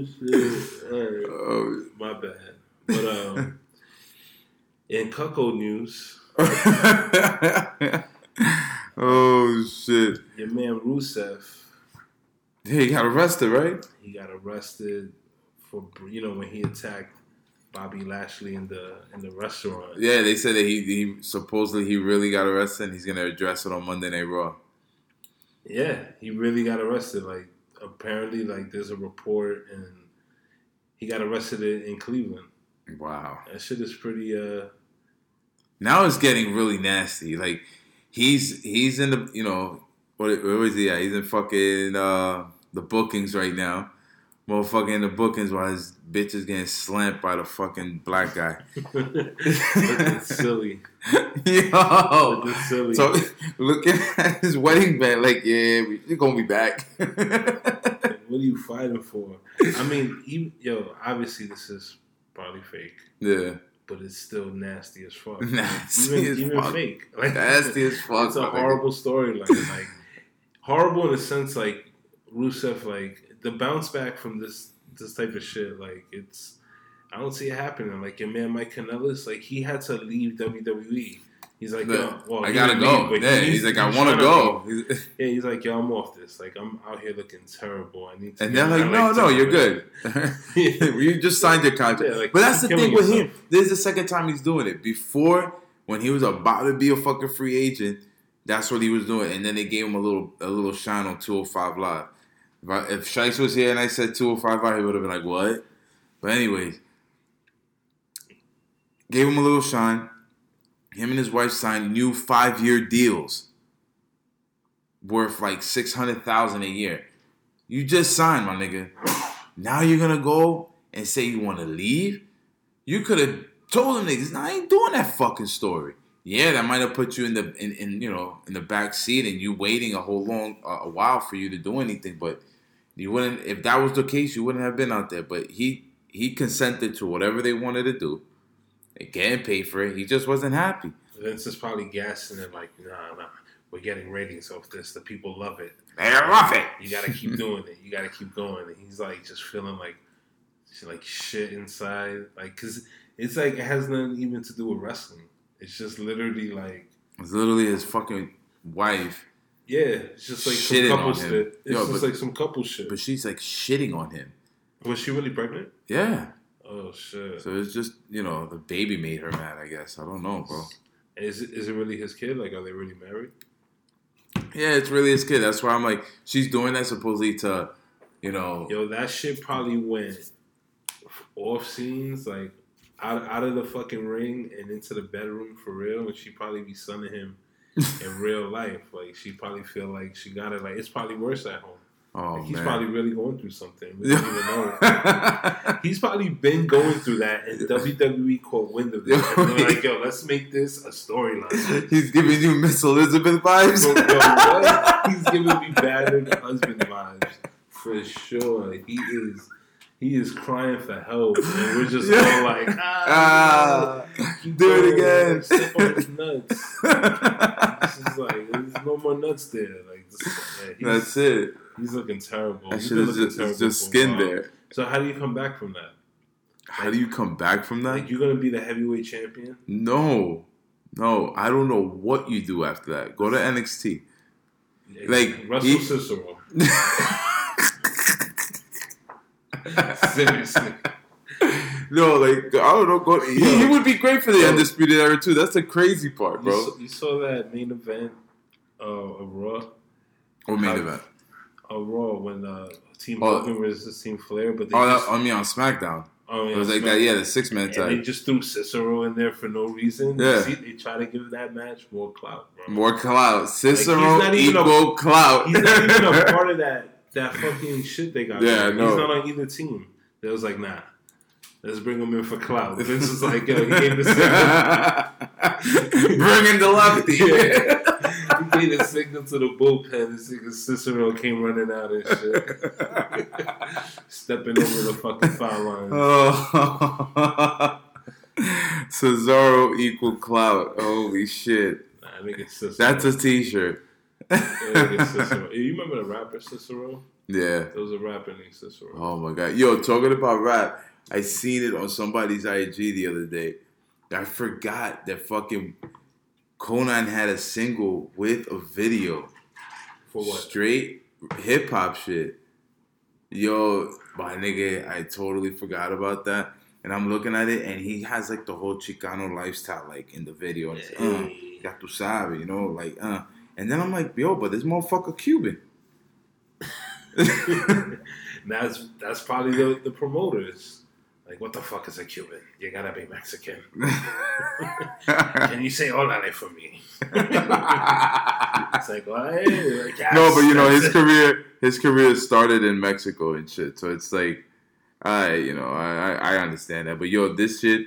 shit! Alright, oh. my bad. But um, <laughs> in cuckold news, oh shit! your man Rusev, He got arrested, right? he got arrested for you know when he attacked Bobby Lashley in the in the restaurant. Yeah, they said that he, he supposedly he really got arrested. and He's gonna address it on Monday Night Raw. Yeah, he really got arrested. Like apparently, like there's a report and he got arrested in, Cleveland. Wow. That shit is pretty. uh Now it's getting really nasty. Like he's he's in the you know what where was he at? He's in fucking uh the bookings right now. Motherfucking in the bookings while his bitch is getting slammed by the fucking black guy. <laughs> <laughs> looking silly. Yo. Silly. So looking at his wedding band, like, yeah, we- we're gonna be back. what are you fighting for? I mean, even, yo, obviously this is probably fake, yeah. but it's still nasty as fuck. <laughs> Nasty even as even fuck. fake. Like Nasty as fuck. It's a horrible storyline. Like horrible in a sense, like Rusev, like the bounce back from this this type of shit. Like it's, I don't see it happening. Like your man Mike Kanellis, like he had to leave WWE. He's like, yo, well, I gotta go. leave, yeah, needs- he's like, I want to go. He's- <laughs> Yeah, he's like, yo, I'm off this. Like I'm out here looking terrible. I need to. And they're like, no, life no, you're good. <laughs> you <laughs> just signed your contract. Yeah, like, but that's the thing with him. This is the second time he's doing it. Before, when he was about to be a fucking free agent, that's what he was doing. And then they gave him a little a little shine on 205 Live. If, I, if Shice was here and I said 205 Live, he would have been like, what? But anyways, gave him a little shine. Him and his wife signed new five year deals worth like 600000 a year. You just signed, my nigga. Now you're gonna go and say you want to leave? You could have told them niggas, nah, I ain't doing that fucking story. Yeah, that might have put you in the in, in you know in the back seat and you waiting a whole long uh, a while for you to do anything. But you wouldn't if that was the case, you wouldn't have been out there. But he he consented to whatever they wanted to do. They can't pay for it. He just wasn't happy. Vince is probably gassing it like, nah, nah, we're getting ratings off this. The people love it. They rough it. You gotta keep <laughs> doing it. You gotta keep going. And he's like just feeling like, like shit inside. Like, cause it's like it has nothing even to do with wrestling. It's just literally like, It's literally his fucking wife, yeah, it's just like Shitting some couple shit. It's Yo, just but- like some couple shit. but she's like shitting on him. Was she really pregnant? Yeah. Oh shit! So it's just you know the baby made her mad. I guess I don't know, bro. Is it, is it really his kid? Like, are they really married? Yeah, it's really his kid. That's why I'm like, she's doing that supposedly to, you know, Yo, that shit probably went off scenes, like out out of the fucking ring and into the bedroom for real, and she probably be sunning him in real life. Like she probably feel like she got it. Like it's probably worse at home. oh Like, he's man. probably really going through something. We don't even know. <laughs> He's probably been going through that, and WWE caught wind of it. And they're like, "Yo, let's make this a storyline." He's giving you Miss Elizabeth vibes. Yo? He's giving me battered husband vibes for sure. He is, he is crying for help, and we're <laughs> just Yeah. all like, ah, ah, do it again. Step on his nuts. <laughs> This is like, there's no more nuts there. Like, this, yeah, he's, That's it. he's looking terrible. That He's shit is just, terrible just skin there. So how do you come back from that? How do you come back from that? Like, you're gonna be the heavyweight champion? no, no, I don't know what you do after that. Go to NXT. Like, Russell he- Cicero. <laughs> Seriously. no, like I don't know. Go, he, he would be great for the Yo. undisputed era too. That's the crazy part, You, bro. saw, you saw that main event uh, of Raw? Or main How- event. Of Raw when uh, Team Oh. Hogan versus Team Flair, but they Oh, just, that, I mean on SmackDown. Oh, It was like that, yeah, the six man tag. they just threw Cicero in there for no reason. Yeah. See, they try to give that match more clout, bro. More clout. Cicero not even a- clout. He's not even a part of that <laughs> that fucking shit they got. Yeah, know. He's not on either team. They was like, nah, let's bring him in for clout. <laughs> Vince was like, yo, he gave the signal. <laughs> Bringing the lefty. Yeah. <laughs> he gave the signal to the bullpen. This nigga Cicero came running out and shit, stepping over the fucking foul line. oh. Cesaro equal clout. Holy shit. Nah. That's a t shirt. Cicero. You remember the rapper Cicero? yeah. There was a rapper named Cicero. Oh my god. Yo, talking about rap, I seen it on somebody's IG the other day. I forgot that fucking Konnan had a single with a video. For what? Straight hip hop shit. Yo, my nigga, I totally forgot about that. And I'm looking at it, and he has like the whole Chicano lifestyle, like in the video. And it's, uh, ya tu sabes, you know, like, uh. And then I'm like, yo, but this motherfucker Cuban. <laughs> That's that's probably the, the promoters. Like, what the fuck is a Cuban? You gotta be Mexican. <laughs> Can you say "Olale" for me? it's like, well, hey, like, yes, no, but you know his it. career. His career started in Mexico and shit. So it's like, I you know I I I understand that. But yo, this shit.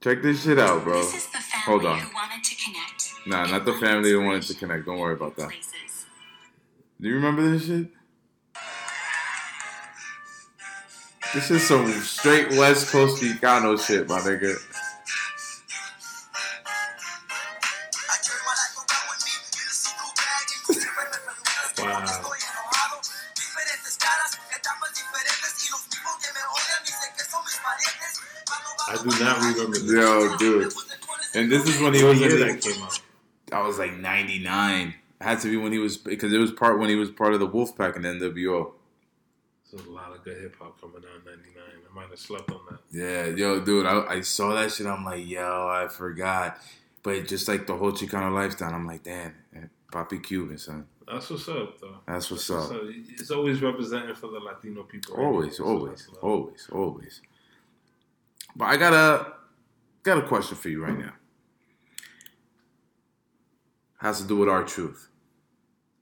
Check this shit out, bro. This is the family Hold on. Who wanted to connect. Nah, not the family who wanted to connect. Don't worry about that. Do you remember this shit? This is some straight West Coast Chicano shit, my nigga. Wow. I do not remember this. Yo, dude. And this is when he What was year in that came out? I was like 99. It had to be when he was because it was part when he was part of the Wolfpack and NWO. There's a lot of good hip hop coming out in '99. I might have slept on that. Yeah, yo, dude, I, I saw that shit. I'm like, yo, I forgot. But just like the whole Chicano lifestyle, I'm like, damn, eh, Papi Cuban, son. That's what's up, though. That's what's up. It's always representing for the Latino people. Always, So always, love. always, always. But I got a got a question for you right now. Has to do with R-Truth.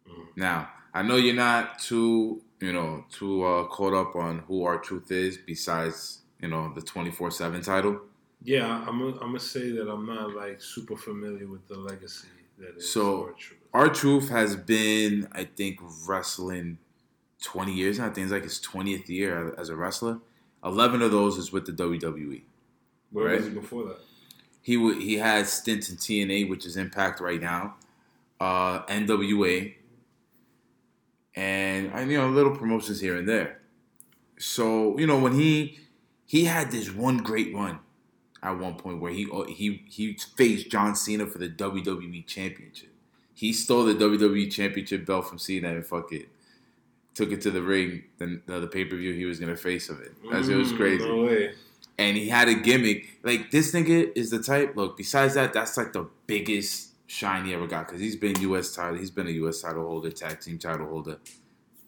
Mm. Now, I know you're not too, you know, too uh, caught up on who R-Truth is, besides, you know, the twenty four seven title. Yeah, I'm gonna I'm gonna say that I'm not like super familiar with the legacy that is So, our truth. R-Truth has been, I think, wrestling twenty years. now. I think it's like his twentieth year as a wrestler. Eleven of those is with the. WWE. Where right. was he before that? He w- he had stints in TNA, which is Impact right now, uh, NWA, and and, you know little promotions here and there. So you know when he he had this one great run at one point where he uh, he he faced John Cena for the WWE Championship. He stole the WWE Championship belt from Cena and fuck it. Took it to the ring, then the, the pay per view he was gonna face of it. As it was Mm, crazy No way. and he had a gimmick. Like this nigga is the type. Look, besides that, that's like the biggest shine he ever got because he's been U.S. title. He's been a U.S. title holder, tag team title holder,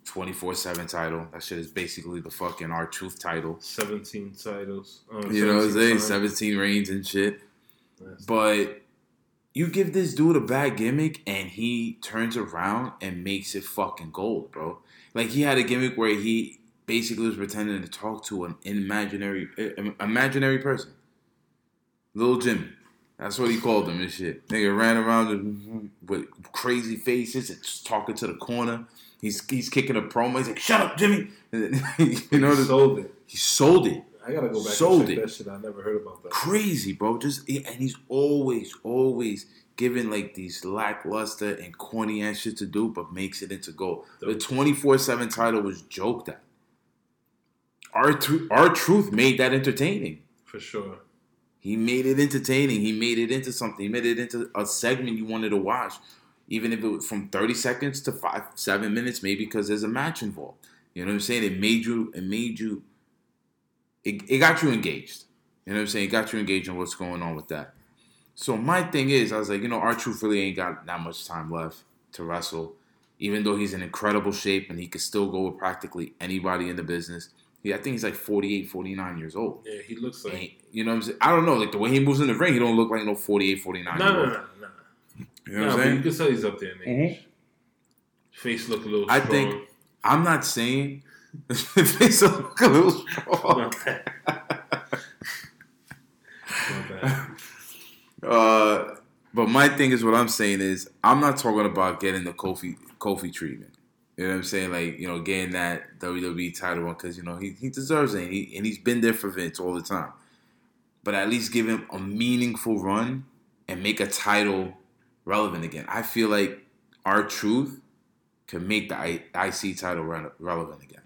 twenty four seven title. That shit is basically the fucking R-Truth title. 17 titles. Uh, You know what I'm saying? 17 reigns and shit. That's- But you give this dude a bad gimmick and he turns around and makes it fucking gold, bro. Like he had a gimmick where he basically was pretending to talk to an imaginary uh, imaginary person. Little Jimmy. That's what he called him and shit. Nigga ran around with crazy faces and just talking to the corner. He's he's kicking a promo. He's like, "Shut up, Jimmy!" <laughs> you know, the, sold it. he sold it I gotta go back Sold and check it. that shit. I never heard about that. crazy, bro. Just and he's always, always giving like these lackluster and corny ass shit to do, but makes it into gold. The twenty four seven title was joked at. Our R-Truth made that entertaining. For sure. He made it entertaining. He made it into something. He made it into a segment you wanted to watch, even if it was from thirty seconds to five, seven minutes, maybe because there's a match involved. You know what I'm saying? It made you. It made you. It, it got you engaged. You know what I'm saying? It got you engaged in what's going on with that. So my thing is, I was like, you know, R-Truth really ain't got that much time left to wrestle, even though he's in incredible shape and he could still go with practically anybody in the business. He, I think he's like 48, 49 years old. Yeah, he looks like. And, you know what I'm saying? I don't know. Like the way he moves in the ring, he don't look like no 48, 49 No, year no, old. no, no. You know No, what I'm but you can tell he's up there in age. Mhm. Face look a little I strong. think- I'm not saying <laughs> face look a little strong. <laughs> Not bad. <laughs> Uh, but my thing is, what I'm saying is, I'm not talking about getting the Kofi Kofi treatment. You know what I'm saying? Like, you know, getting that WWE title one because you know he, he deserves it, and, he, and he's been there for Vince all the time. But at least give him a meaningful run and make a title relevant again. I feel like R-Truth can make the IC title re- relevant again.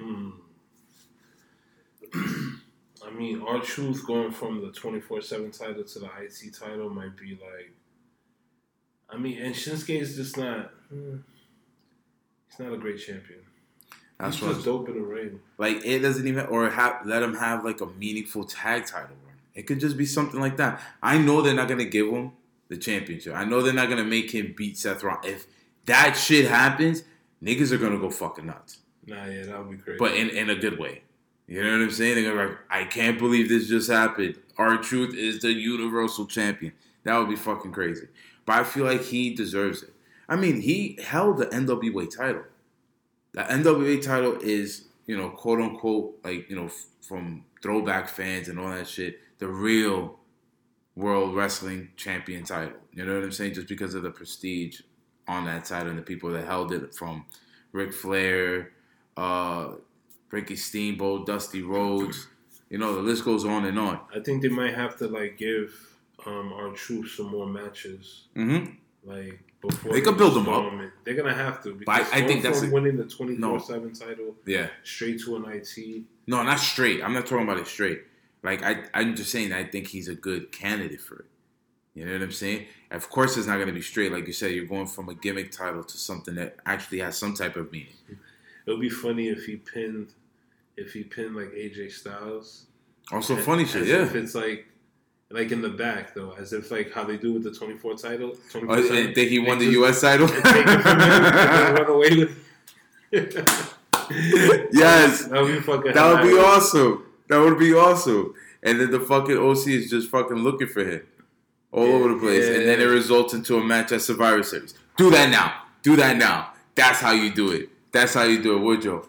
Hmm. <clears throat> I mean, R-Truth going from the 24 7 title to the IC title might be like. I mean, and Shinsuke is just not. hmm, he's not a great champion. That's he's what just dope in the ring. Like it doesn't even or have let him have like a meaningful tag title run. It could just be something like that. I know they're not gonna give him the championship. I know they're not gonna make him beat Seth Rollins. If that shit happens, niggas are gonna go fucking nuts. Nah, yeah, that would be crazy. But in, in a good way. You know what I'm saying? They're gonna be like, I can't believe this just happened. R-Truth is the universal champion. That would be fucking crazy. But I feel like he deserves it. I mean, he held the NWA title. The NWA title is, you know, quote unquote, like, you know, f- from throwback fans and all that shit, the real World Wrestling Champion title. You know what I'm saying? Just because of the prestige on that title and the people that held it from Ric Flair, uh, Ricky Steamboat, Dusty Rhodes. You know, the list goes on and on. I think they might have to, like, give um, R-Truth some more matches. Mm-hmm. Like, They could build them up. They're going to have to. But I- I think that's a- winning the 24 7 title Yeah. straight to an IC. No, not straight. I'm not talking about it straight. Like I, I'm just saying. I think he's a good candidate for it. You know what I'm saying? Of course, it's not going to be straight. Like you said, you're going from a gimmick title to something that actually has some type of meaning. It would be funny if he pinned, if he pinned like AJ Styles. Also, And- funny shit. Yeah. If it's like, like in the back though, as if like how they do with the 24 title. 24 Oh, and think he won the just- U.S. title. and take it from him and run away with. <laughs> Yes. that would be fucking. That would be awesome. That would be awesome. And then the fucking OC is just fucking looking for him all Yeah, over the place. And then it results into a match at Survivor Series. Do that now. Do that now. That's how you do it. That's how you do it, Woodrow.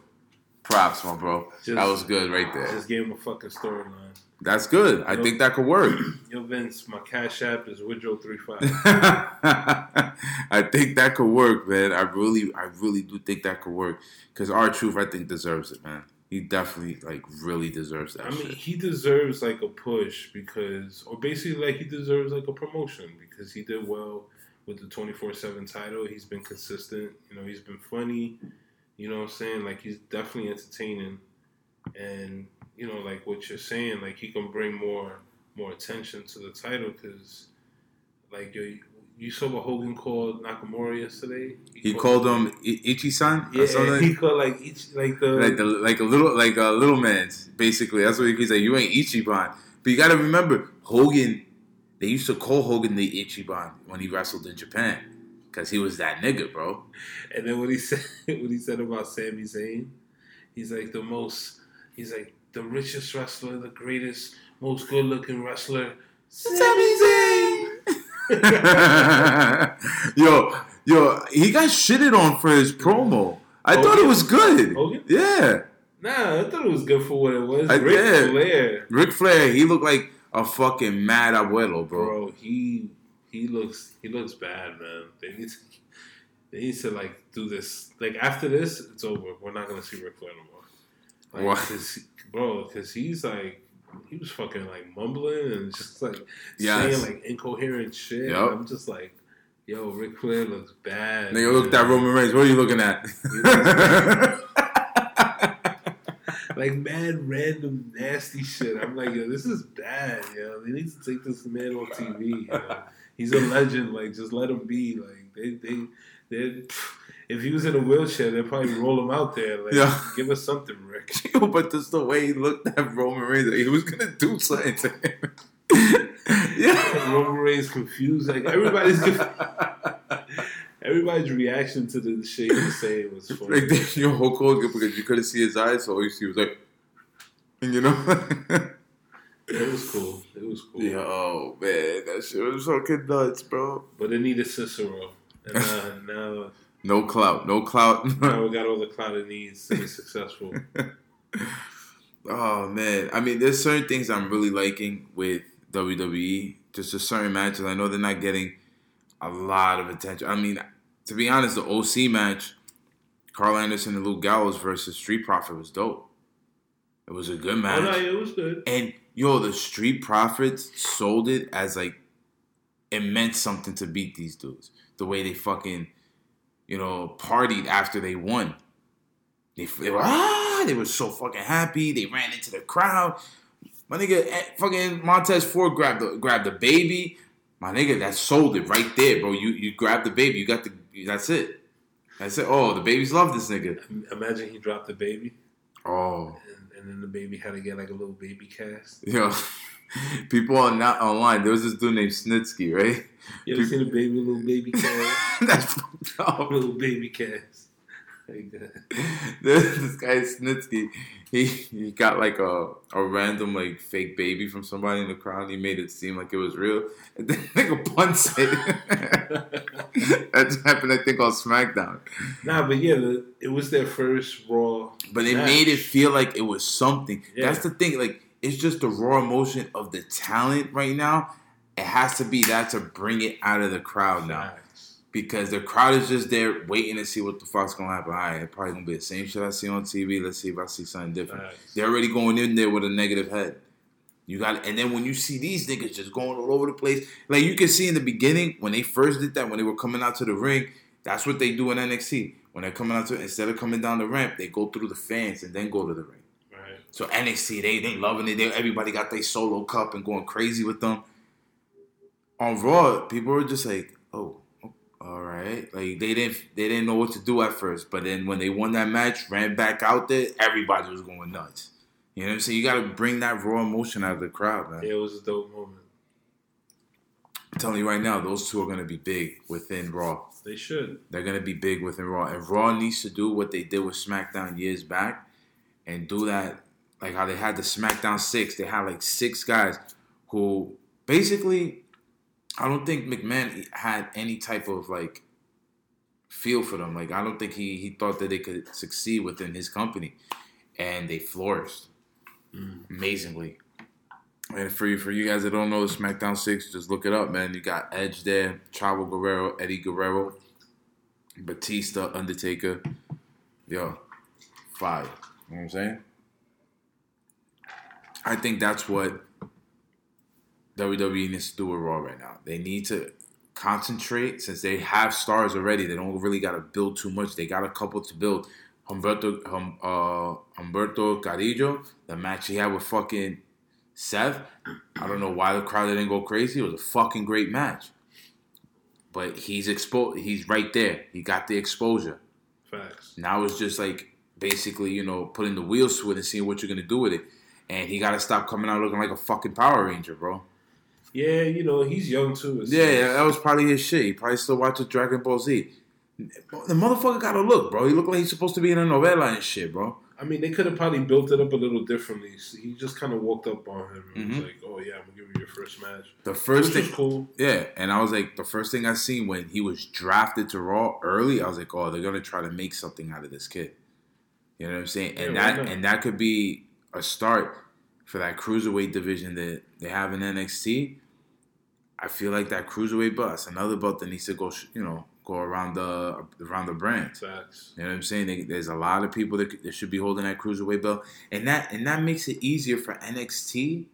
Props, my bro. Just- that was good right there. Just gave him a fucking storyline. That's good. I think that could work. <clears throat> Yo, Vince, my cash app is Woodrow35. <laughs> I think that could work, man. I really, I really do think that could work. Because R-Truth, I think, deserves it, man. He definitely, like, really deserves that I mean, shit. he deserves like a push because, or basically, like he deserves like a promotion because he did well with the twenty four seven title. He's been consistent. You know, he's been funny. You know what I'm saying? Like he's definitely entertaining, and you know, like what you're saying, like he can bring more more attention to the title because, like you, you saw what Hogan called Nakamura yesterday. He called him I- Ichi-san yeah, or something. he called like each like the like the like a little like a little man's basically. That's what he's like. You ain't Ichiban, but you got to remember Hogan. They used to call Hogan the Ichiban when he wrestled in Japan because he was that nigga, bro. And then what he <laughs> said, what he said about Sami Zayn, he's like the most, he's like the richest wrestler, the greatest, most good-looking wrestler. Sami Zayn. <laughs> yo, yo, he got shitted on for his promo. I oh, thought it was good. Oh, Hogan? Yeah, Nah, I thought it was good for what it was. I Ric did. Flair, Ric Flair. He looked like a fucking mad abuelo, bro. bro, he he looks he looks bad, man. They need to they need to like do this. Like after this, it's over. We're not gonna see Ric Flair no more. Like, bro, because he's like. He was fucking like mumbling and just like Yes. saying like incoherent shit. Yup. I'm just like, yo, Ric Flair looks bad. Nigga, look at man. Roman Reigns. What are you looking at? <laughs> <laughs> like mad random nasty shit. I'm like, yo, this is bad, yo. They need to take this man off TV. Yo. He's a legend. Like, just let him be. Like, they, they, they. If he was in a wheelchair, they'd probably roll him out there. Like, Yeah. give us something, Rick. <laughs> Yo, but just the way he looked at Roman Reigns, he was gonna do something to <laughs> him. yeah. Roman Reigns confused. Like everybody's, <laughs> everybody's reaction to the shit he was saying was funny. Like then, yo, Hulk Hogan because you couldn't see his eyes, so all you see was like, and You know? It was cool. It was cool. yeah, oh man, that shit was fucking nuts, bro. But it needed Cicero. And uh, now, No clout, no clout. <laughs> now we got all the clout it needs to be <laughs> successful. oh man, I mean, there's certain things I'm really liking with WWE. Just a certain matches. I know they're not getting a lot of attention. I mean, to be honest, the OC match, Karl Anderson and Luke Gallows versus Street Profit was dope. It was a good oh, match. no, it was good. And yo, the Street Profits sold it as like it meant something to beat these dudes. The way they fucking, you know, partied after they won. They, they were ah, they were so fucking happy. They ran into the crowd. My nigga, eh, fucking Montez Ford grabbed the grabbed the baby. My nigga, that sold it right there, bro. You you grabbed the baby. You got the. That's it. That's it. Oh, the babies love this nigga. Imagine he dropped the baby, Oh, and, and then the baby had to get like a little baby cast. yo, <laughs> people are not online. There was this dude named Snitsky, right? You ever seen a baby, little baby cast? <laughs> That's fucked up. little baby cast. Like that. <laughs> this guy Snitsky, he he got like a a random like fake baby from somebody in the crowd. He made it seem like it was real, and then nigga punts it. that just happened, I think, on SmackDown. Nah, but yeah, the, it was their first Raw. But it made it feel like it was something. Yeah. That's the thing. Like it's just the raw emotion of the talent right now. It has to be that to bring it out of the crowd now. Because the crowd is just there waiting to see what the fuck's gonna happen. All right, probably gonna be the same shit I see on TV. Let's see if I see something different. Facts. They're already going in there with a negative head. You got, and then when you see these niggas just going all over the place, like you can see in the beginning when they first did that, when they were coming out to the ring, that's what they do in NXT. When they're coming out to, instead of coming down the ramp, they go through the fans and then go to the ring. So NXT, they they loving it. They, everybody got their solo cup and going crazy with them. On Raw, people were just like, "Oh, all right." Like they didn't they didn't know what to do at first, but then when they won that match, ran back out there, everybody was going nuts. You know what I'm saying? You got to bring that raw emotion out of the crowd, man. Yeah, it was a dope moment. I'm telling you right now, those two are going to be big within Raw. They should. They're gonna be big within Raw, and Raw needs to do what they did with SmackDown years back, and do that like how they had the SmackDown six. They had like six guys who basically, I don't think McMahon had any type of like feel for them. Like I don't think he he thought that they could succeed within his company, and they flourished mm. amazingly. And for you, for you guys that don't know the SmackDown Six, just look it up, man. You got Edge there, Chavo Guerrero, Eddie Guerrero, Batista, Undertaker. Yo, five. You know what I'm saying? I think that's what WWE needs to do with Raw right now. They need to concentrate since they have stars already. They don't really got to build too much. They got a couple to build. Humberto, hum, uh, Humberto Carrillo, the match he had with fucking Seth. I don't know why the crowd didn't go crazy. It was a fucking great match. But he's exposed. He's right there. He got the exposure. Facts. Now it's just like basically, you know, putting the wheels to it and seeing what you're gonna do with it. And he got to stop coming out looking like a fucking Power Ranger, bro. Yeah, you know he's young too. It's- Yeah, yeah, that was probably his shit. He probably still watches Dragon Ball Z. The motherfucker got to look, bro. He looked like he's supposed to be in a novella and shit, bro. I mean, they could have probably built it up a little differently. So he just kind of walked up on him and was Mhm. like, "Oh yeah, I'm gonna give you your first match." The first Which was thing, cool. yeah, and I was like, the first thing I seen when he was drafted to Raw early, I was like, oh, they're gonna try to make something out of this kid. You know what I'm saying? And Yeah, why that and that could be a start for that cruiserweight division that they have in NXT. I feel like that cruiserweight belt, another belt that needs to go, you know, go around the around the brand. Facts. You know what I'm saying? They, there's a lot of people that, that should be holding that cruiserweight belt, and that and that makes it easier for NXT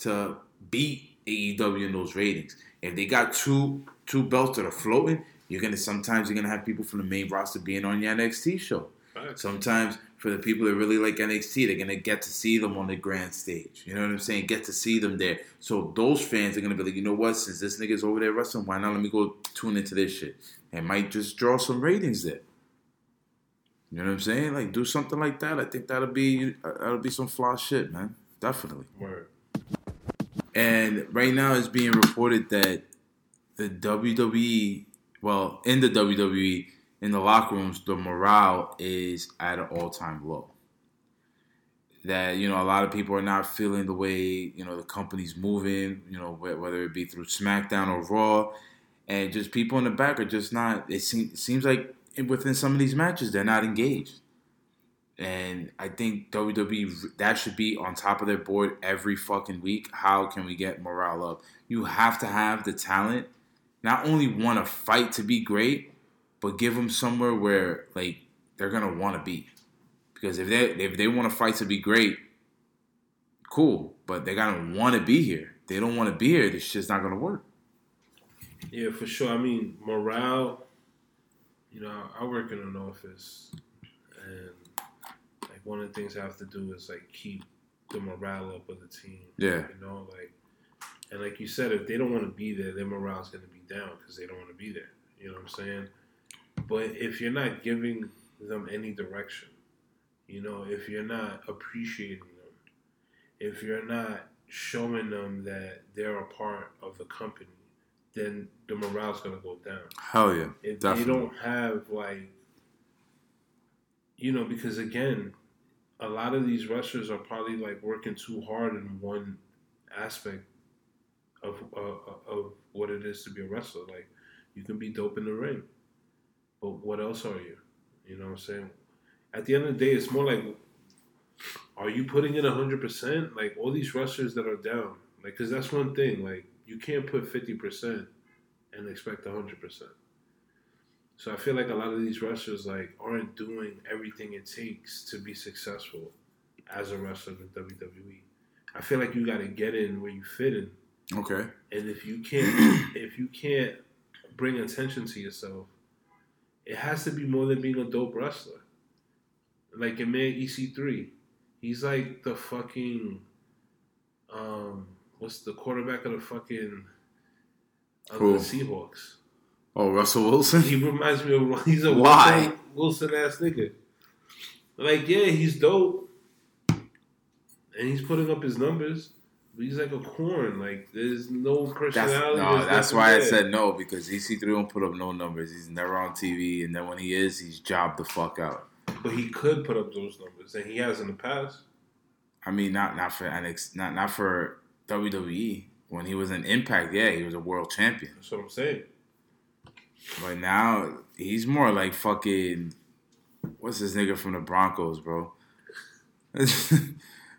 to beat AEW in those ratings. If they got two two belts that are floating, you're gonna sometimes you're gonna have people from the main roster being on your NXT show. Facts. Sometimes for the people that really like NXT, they're gonna get to see them on the grand stage. You know what I'm saying? Get to see them there. So those fans are gonna be like, you know what? Since this nigga's over there wrestling, why not let me go tune into this shit? And might just draw some ratings there. You know what I'm saying? Like do something like that. I think that'll be uh, that'll be some flaw shit, man. Definitely. Word. And right now it's being reported that the WWE, well, in the WWE, in the locker rooms, the morale is at an all time low. that you know a lot of people are not feeling the way you know the company's moving. You know whether it be through SmackDown or Raw, and just people in the back are just not. It, it seems like within some of these matches they're not engaged. And I think WWE that should be on top of their board every fucking week. How can we get morale up? You have to have the talent, not only want to fight to be great, but give them somewhere where like they're gonna want to be. Because if they if they want to fight to be great, cool. But they gotta want to be here. They don't want to be here. This shit's not gonna work. Yeah, for sure. I mean, morale. You know, I work in an office, and like one of the things I have to do is like keep the morale up of the team. Yeah. You know, like, and like you said, if they don't want to be there, their morale's going to be down because they don't want to be there. You know what I'm saying? But if you're not giving them any direction, you know, if you're not appreciating them, if you're not showing them that they're a part of the company, then the morale's gonna go down. Hell yeah, If definitely. they don't have like, you know, because again, a lot of these wrestlers are probably like working too hard in one aspect of uh, of what it is to be a wrestler. Like, you can be dope in the ring, but what else are you? You know what I'm saying? At the end of the day, it's more like, are you putting in hundred percent? Like all these wrestlers that are down, like, because that's one thing. Like, you can't put fifty percent and expect hundred percent. So I feel like a lot of these wrestlers like aren't doing everything it takes to be successful as a wrestler in WWE. I feel like you got to get in where you fit in, okay. and if you can't, if you can't bring attention to yourself, it has to be more than being a dope wrestler. Like your man EC3, he's like the fucking, um, what's the quarterback of the fucking of Who? the Seahawks? Oh, Russell Wilson. He reminds me of <laughs> he's a Why? Wilson ass nigga. Like yeah, he's dope, and he's putting up his numbers. He's like a corn. Like there's no That's, personality. no, that's why I said no because EC3 don't put up no numbers. He's never on TV, and then when he is, he's jobbed the fuck out. But he could put up those numbers, and he has in the past. I mean, not not for NXT, not not for WWE. When he was in Impact, yeah, he was a world champion. That's what I'm saying. But now he's more like fucking. What's this nigga from the Broncos, bro? <laughs>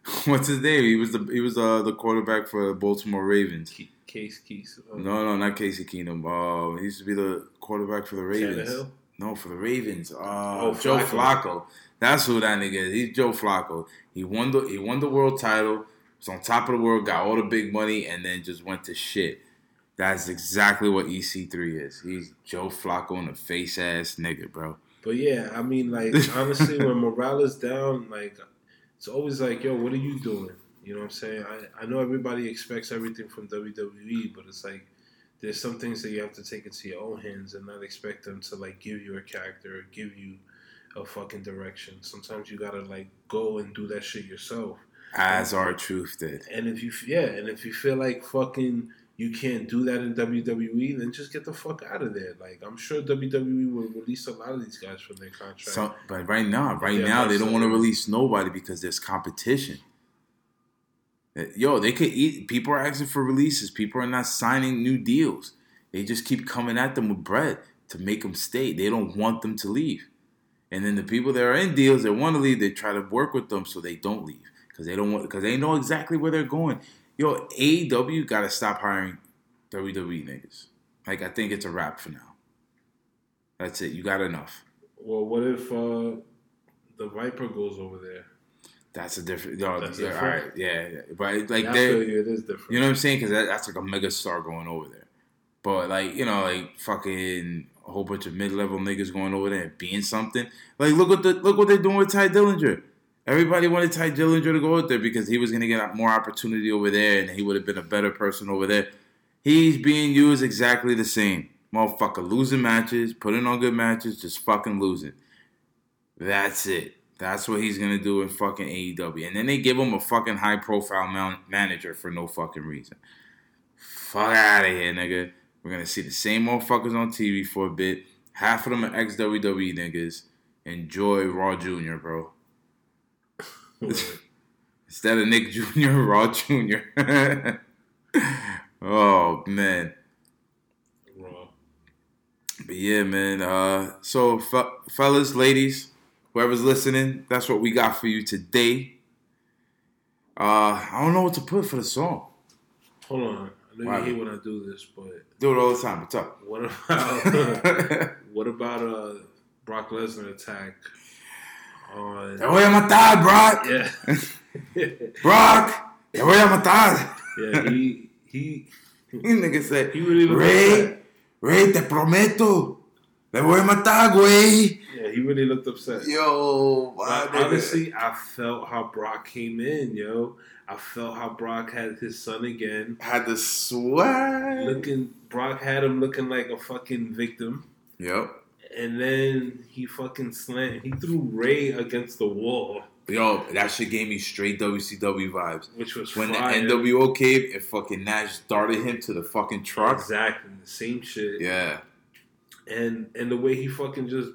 <laughs> What's his name? He was the he was uh, the quarterback for the Baltimore Ravens. Ke- Case Keys. Uh, No, no, not Casey Keenum. Uh, he used to be the quarterback for the Ravens. No, for the Ravens. Uh, Oh, Joe Flacco. Flacco. That's who that nigga is. He's Joe Flacco. He won the he won the world title. Was on top of the world. Got all the big money, and then just went to shit. That's exactly what EC3 is. He's Joe Flacco and a face ass nigga, bro. But yeah, I mean, like honestly, when <laughs> morale is down, like it's always like, yo, what are you doing? You know what I'm saying? I, I know everybody expects everything from WWE, but it's like there's some things that you have to take into your own hands and not expect them to like give you a character or give you a fucking direction. Sometimes you gotta like go and do that shit yourself. As R-Truth did. And if you yeah, and if you feel like fucking you can't do that in WWE, then just get the fuck out of there. Like I'm sure WWE will release a lot of these guys from their contract. So, but right now, right Yeah, now, they don't want to release nobody because there's competition. Uh, Yo, they could eat. People are asking for releases. People are not signing new deals. They just keep coming at them with bread to make them stay. They don't want them to leave. And then the people that are in deals that want to leave, they try to work with them so they don't leave because they don't want because they know exactly where they're going. Yo, AEW got to stop hiring WWE niggas. Like I think it's a wrap for now. That's it. You got enough. Well, what if uh, the Viper goes over there? That's a different. Yo, That's yeah, different? all right, yeah, yeah. but like Yeah, I they, you, it is different. you know what I'm saying? Because that, that's like a mega star going over there. But like you know, like fucking a whole bunch of mid level niggas going over there and being something. Like look what the look what they're doing with Tye Dillinger. Everybody wanted Tye Dillinger to go out there because he was gonna get more opportunity over there and he would have been a better person over there. He's being used exactly the same. Motherfucker losing matches, putting on good matches, just fucking losing. That's it. That's what he's gonna do in fucking AEW. And then they give him a fucking high profile man- manager for no fucking reason. Fuck out of here, nigga. We're gonna see the same motherfuckers on TV for a bit. Half of them are ex WWE niggas. Enjoy Raw Jr., bro. <laughs> Instead of Nick Jr., <laughs> Raw Jr. <laughs> oh man. Raw. But yeah, man. Uh, so, fe- fellas, ladies, whoever's listening, that's what we got for you today. Uh, I don't know what to put for the song. Hold on. I know Why? you hate when I do this, but Do it all the time. What's up? what about what about uh Brock Lesnar attack on Te voy a matar, Brock. Yeah. <laughs> Brock. Te voy a matar. yeah, he he <laughs> Nigga said, He really Rey. Rey, te prometo. Te voy a matar, güey. yeah, he really looked upset. Yo, my But honestly, I felt how Brock came in, yo. I felt how Brock had his son again. had the swag. Looking Brock had him looking like a fucking victim. Yep. And then he fucking slammed he threw Rey against the wall, Yo, that shit gave me straight WCW vibes. which was When fire. the NWO came and fucking Nash darted him to the fucking truck. Exactly, the same shit. Yeah, And and the way he fucking just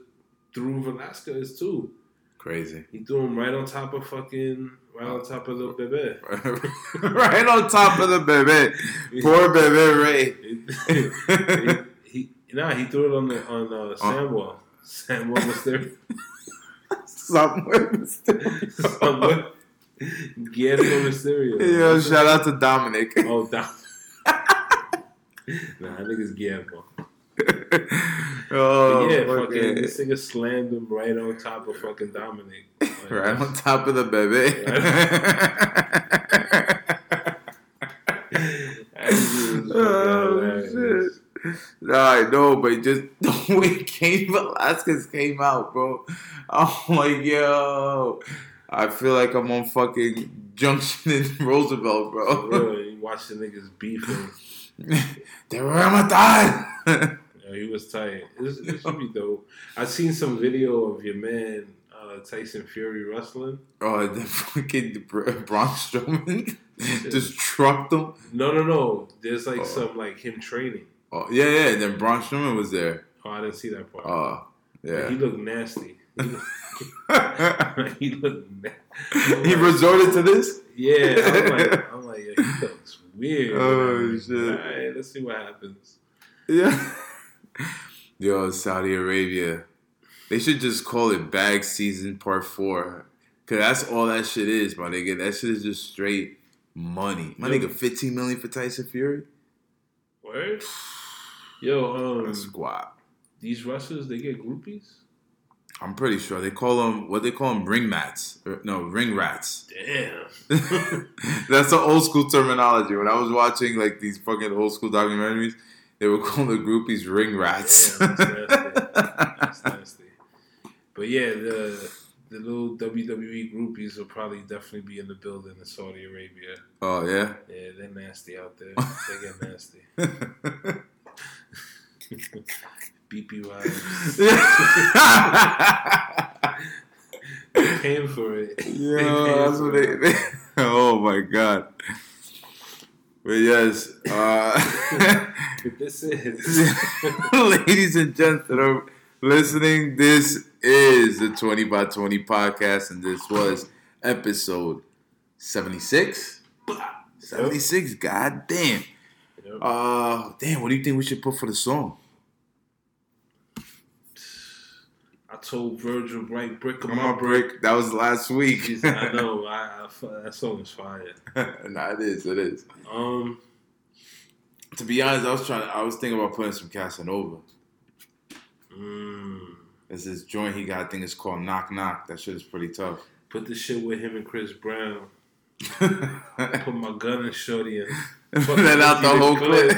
threw Velasquez too. crazy. He threw him right on top of fucking right on top of the <laughs> bebe. right on top of the bebe. Poor bebe Rey. <laughs> nah, he threw it on the on uh, Samwell. Samwell was there. <laughs> Somewhere. Somewhere. Guillermo <laughs> Mysterio. Yo, shout out to Dominik. Oh, Dom. <laughs> nah, I think it's Guillermo. oh, But yeah, fucking- this nigga slammed him right on top of fucking Dominik. Like, Right on top of the baby. that fucking oh, shit. <laughs> Nah, I know, but just <laughs> the way Cain Velasquez came out, bro. I'm like, yo. I feel like I'm on fucking Junction in <laughs> Roosevelt, bro. real, you watch the niggas beefing. They were a matar. Yeah, he was tight. It, it should be dope. I seen some video of your man uh, Tyson Fury wrestling. Oh, the fucking Br- Braun Strowman just trucked him. No, no, no. There's like Oh. some like him training. Oh, yeah, yeah. And then Braun Strowman was there. Oh, I didn't see that part. Oh, yeah. He looked nasty. He looked, <laughs> <laughs> he looked na- he resorted to this. Yeah, I'm like, <laughs> I'm like, yeah, he looks weird. Oh, shit. All right, let's see what happens. Yeah. Yo, Saudi Arabia. They should just call it bag season part four. Cause that's all that shit is, my nigga. That shit is just straight money. My nigga, 15 million for Tyson Fury? Word. <sighs> Yo, um, squat. these wrestlers they get groupies. I'm pretty sure they call them what they call them ring mats. Or, no, ring rats. Damn. <laughs> That's the old school terminology. When I was watching like these fucking old school documentaries, they were <laughs> call the groupies ring rats. Damn, that's nasty. That's nasty. But yeah, the the little WWE groupies will probably definitely be in the building in Saudi Arabia. oh yeah. Yeah, they're nasty out there. They get nasty. <laughs> BP vibes. They're paying for it. They paying that's what it. they, <laughs> Oh my god. But yes, uh, <laughs> this is <laughs> ladies and gents that are listening, this is the 20 by 20 podcast, and this was episode 76. 76, god damn. Yep. Uh, damn, what do you think we should put for the song? I told Virgil Bright Brick Come my on, brick. That was last week. Jeez, I <laughs> know. I, I, that song is fire. <laughs> nah, it is. It is. Um, To be honest, I was trying. I was thinking about putting some Casanova. mm, There's this joint he got. I think it's called Knock Knock. That shit is pretty tough. put the shit with him and Chris Brown. <laughs> Put my gun in Shorty and Let out the whole clip.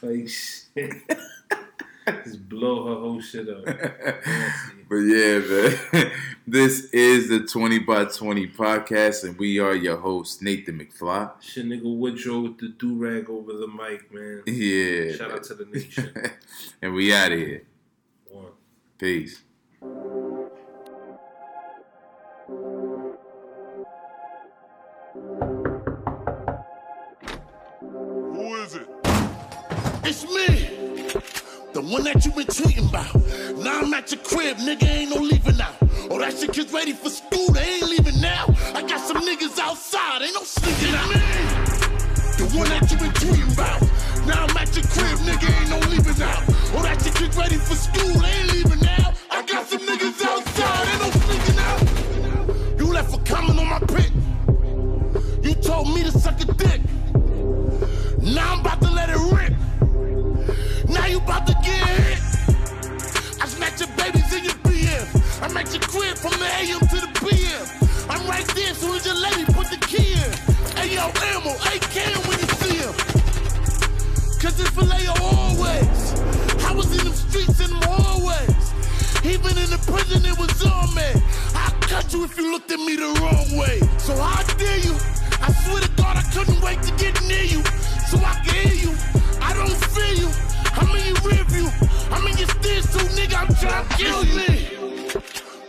Like shit. <laughs> Just blow her whole shit up. <laughs> But yeah, man. <laughs> This is the 20 by 20 podcast, and we are your hosts, Nathan McFly. Shit, nigga Woodrow with the do rag over the mic, man. Yeah. Shout out to the nation. and we out of here. One. Peace. Who is it? It's me, the one that you been tweeting about. Now I'm at your crib, nigga, ain't no leaving out. Oh, that shit kids ready for school, they ain't leaving now. I got some niggas outside, ain't no sneaking out. The one that you been tweeting about. Now I'm at your crib, nigga, ain't no leaving out. Oh, that shit kids ready for school, they ain't leaving now. I got some niggas outside, ain't no sneaking out. You left a comment on my pic. You told me to from the AM to the PM. I'm right there, soon as your lady put the key in. Hey yo, ammo, AK when you see him. Cause it's filet always. I was in them streets them hallways. Even in the prison, it was on me. I'll cut you if you looked at me the wrong way. So how dare you? I swear to God, I couldn't wait to get near you. So I can hear you. I don't feel you. I'm in your rear view. I'm in your stairs too, nigga. I'm trying to kill you.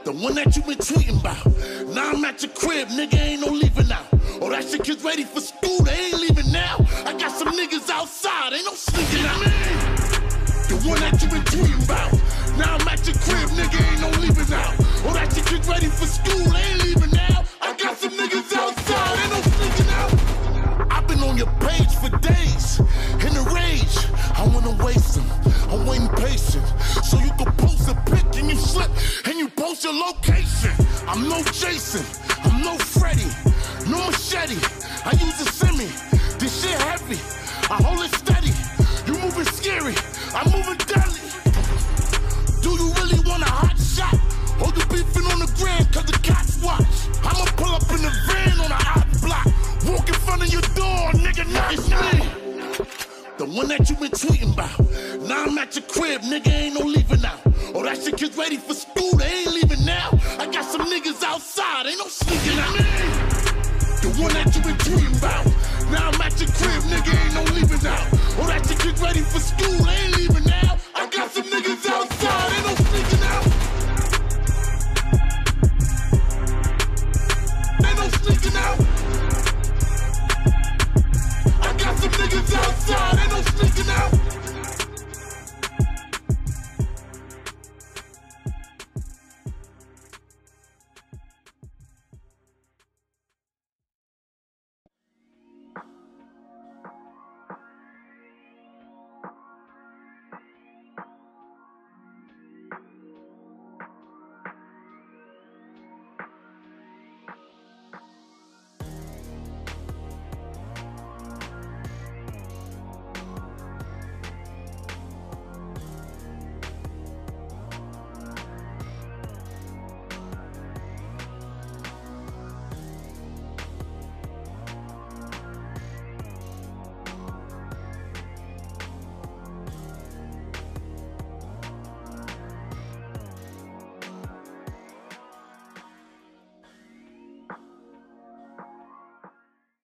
The one that you been tweeting about. Now I'm at your crib, nigga. Ain't no leaving now. Oh, that shit kids ready for school. They ain't leaving now. I got some niggas outside. Ain't no sneaking out. The one that you been tweeting about. Now I'm at your crib, nigga. Ain't no leaving now. Oh, that shit kids ready for school. They ain't leaving now. I got some niggas outside. Ain't no sneaking out. I've been on your page for days. In a rage, I wanna waste them. I'm waiting patient. So you can your location. I'm no Jason, I'm no Freddy, no machete. I use a semi. This shit heavy. I hold it steady. You moving scary, I'm moving deadly. Do you really want a hot shot? Or you beefing on the grand cause the cops watch? I'ma pull up in the van on a hot block. Walk in front of your door, nigga, it's me. The one that you been tweeting about. Now I'm at your crib, nigga, ain't no leaving out. Oh, that shit gets ready for school, they ain't leaving now. I got some niggas outside, ain't no sneaking out. The one that you been tweeting about. Now I'm at your crib, nigga, ain't no leaving out. Oh, that shit gets ready for school, they ain't leaving now. I got some niggas outside, ain't no sneaking out. Ain't no sneaking out. I got some niggas outside.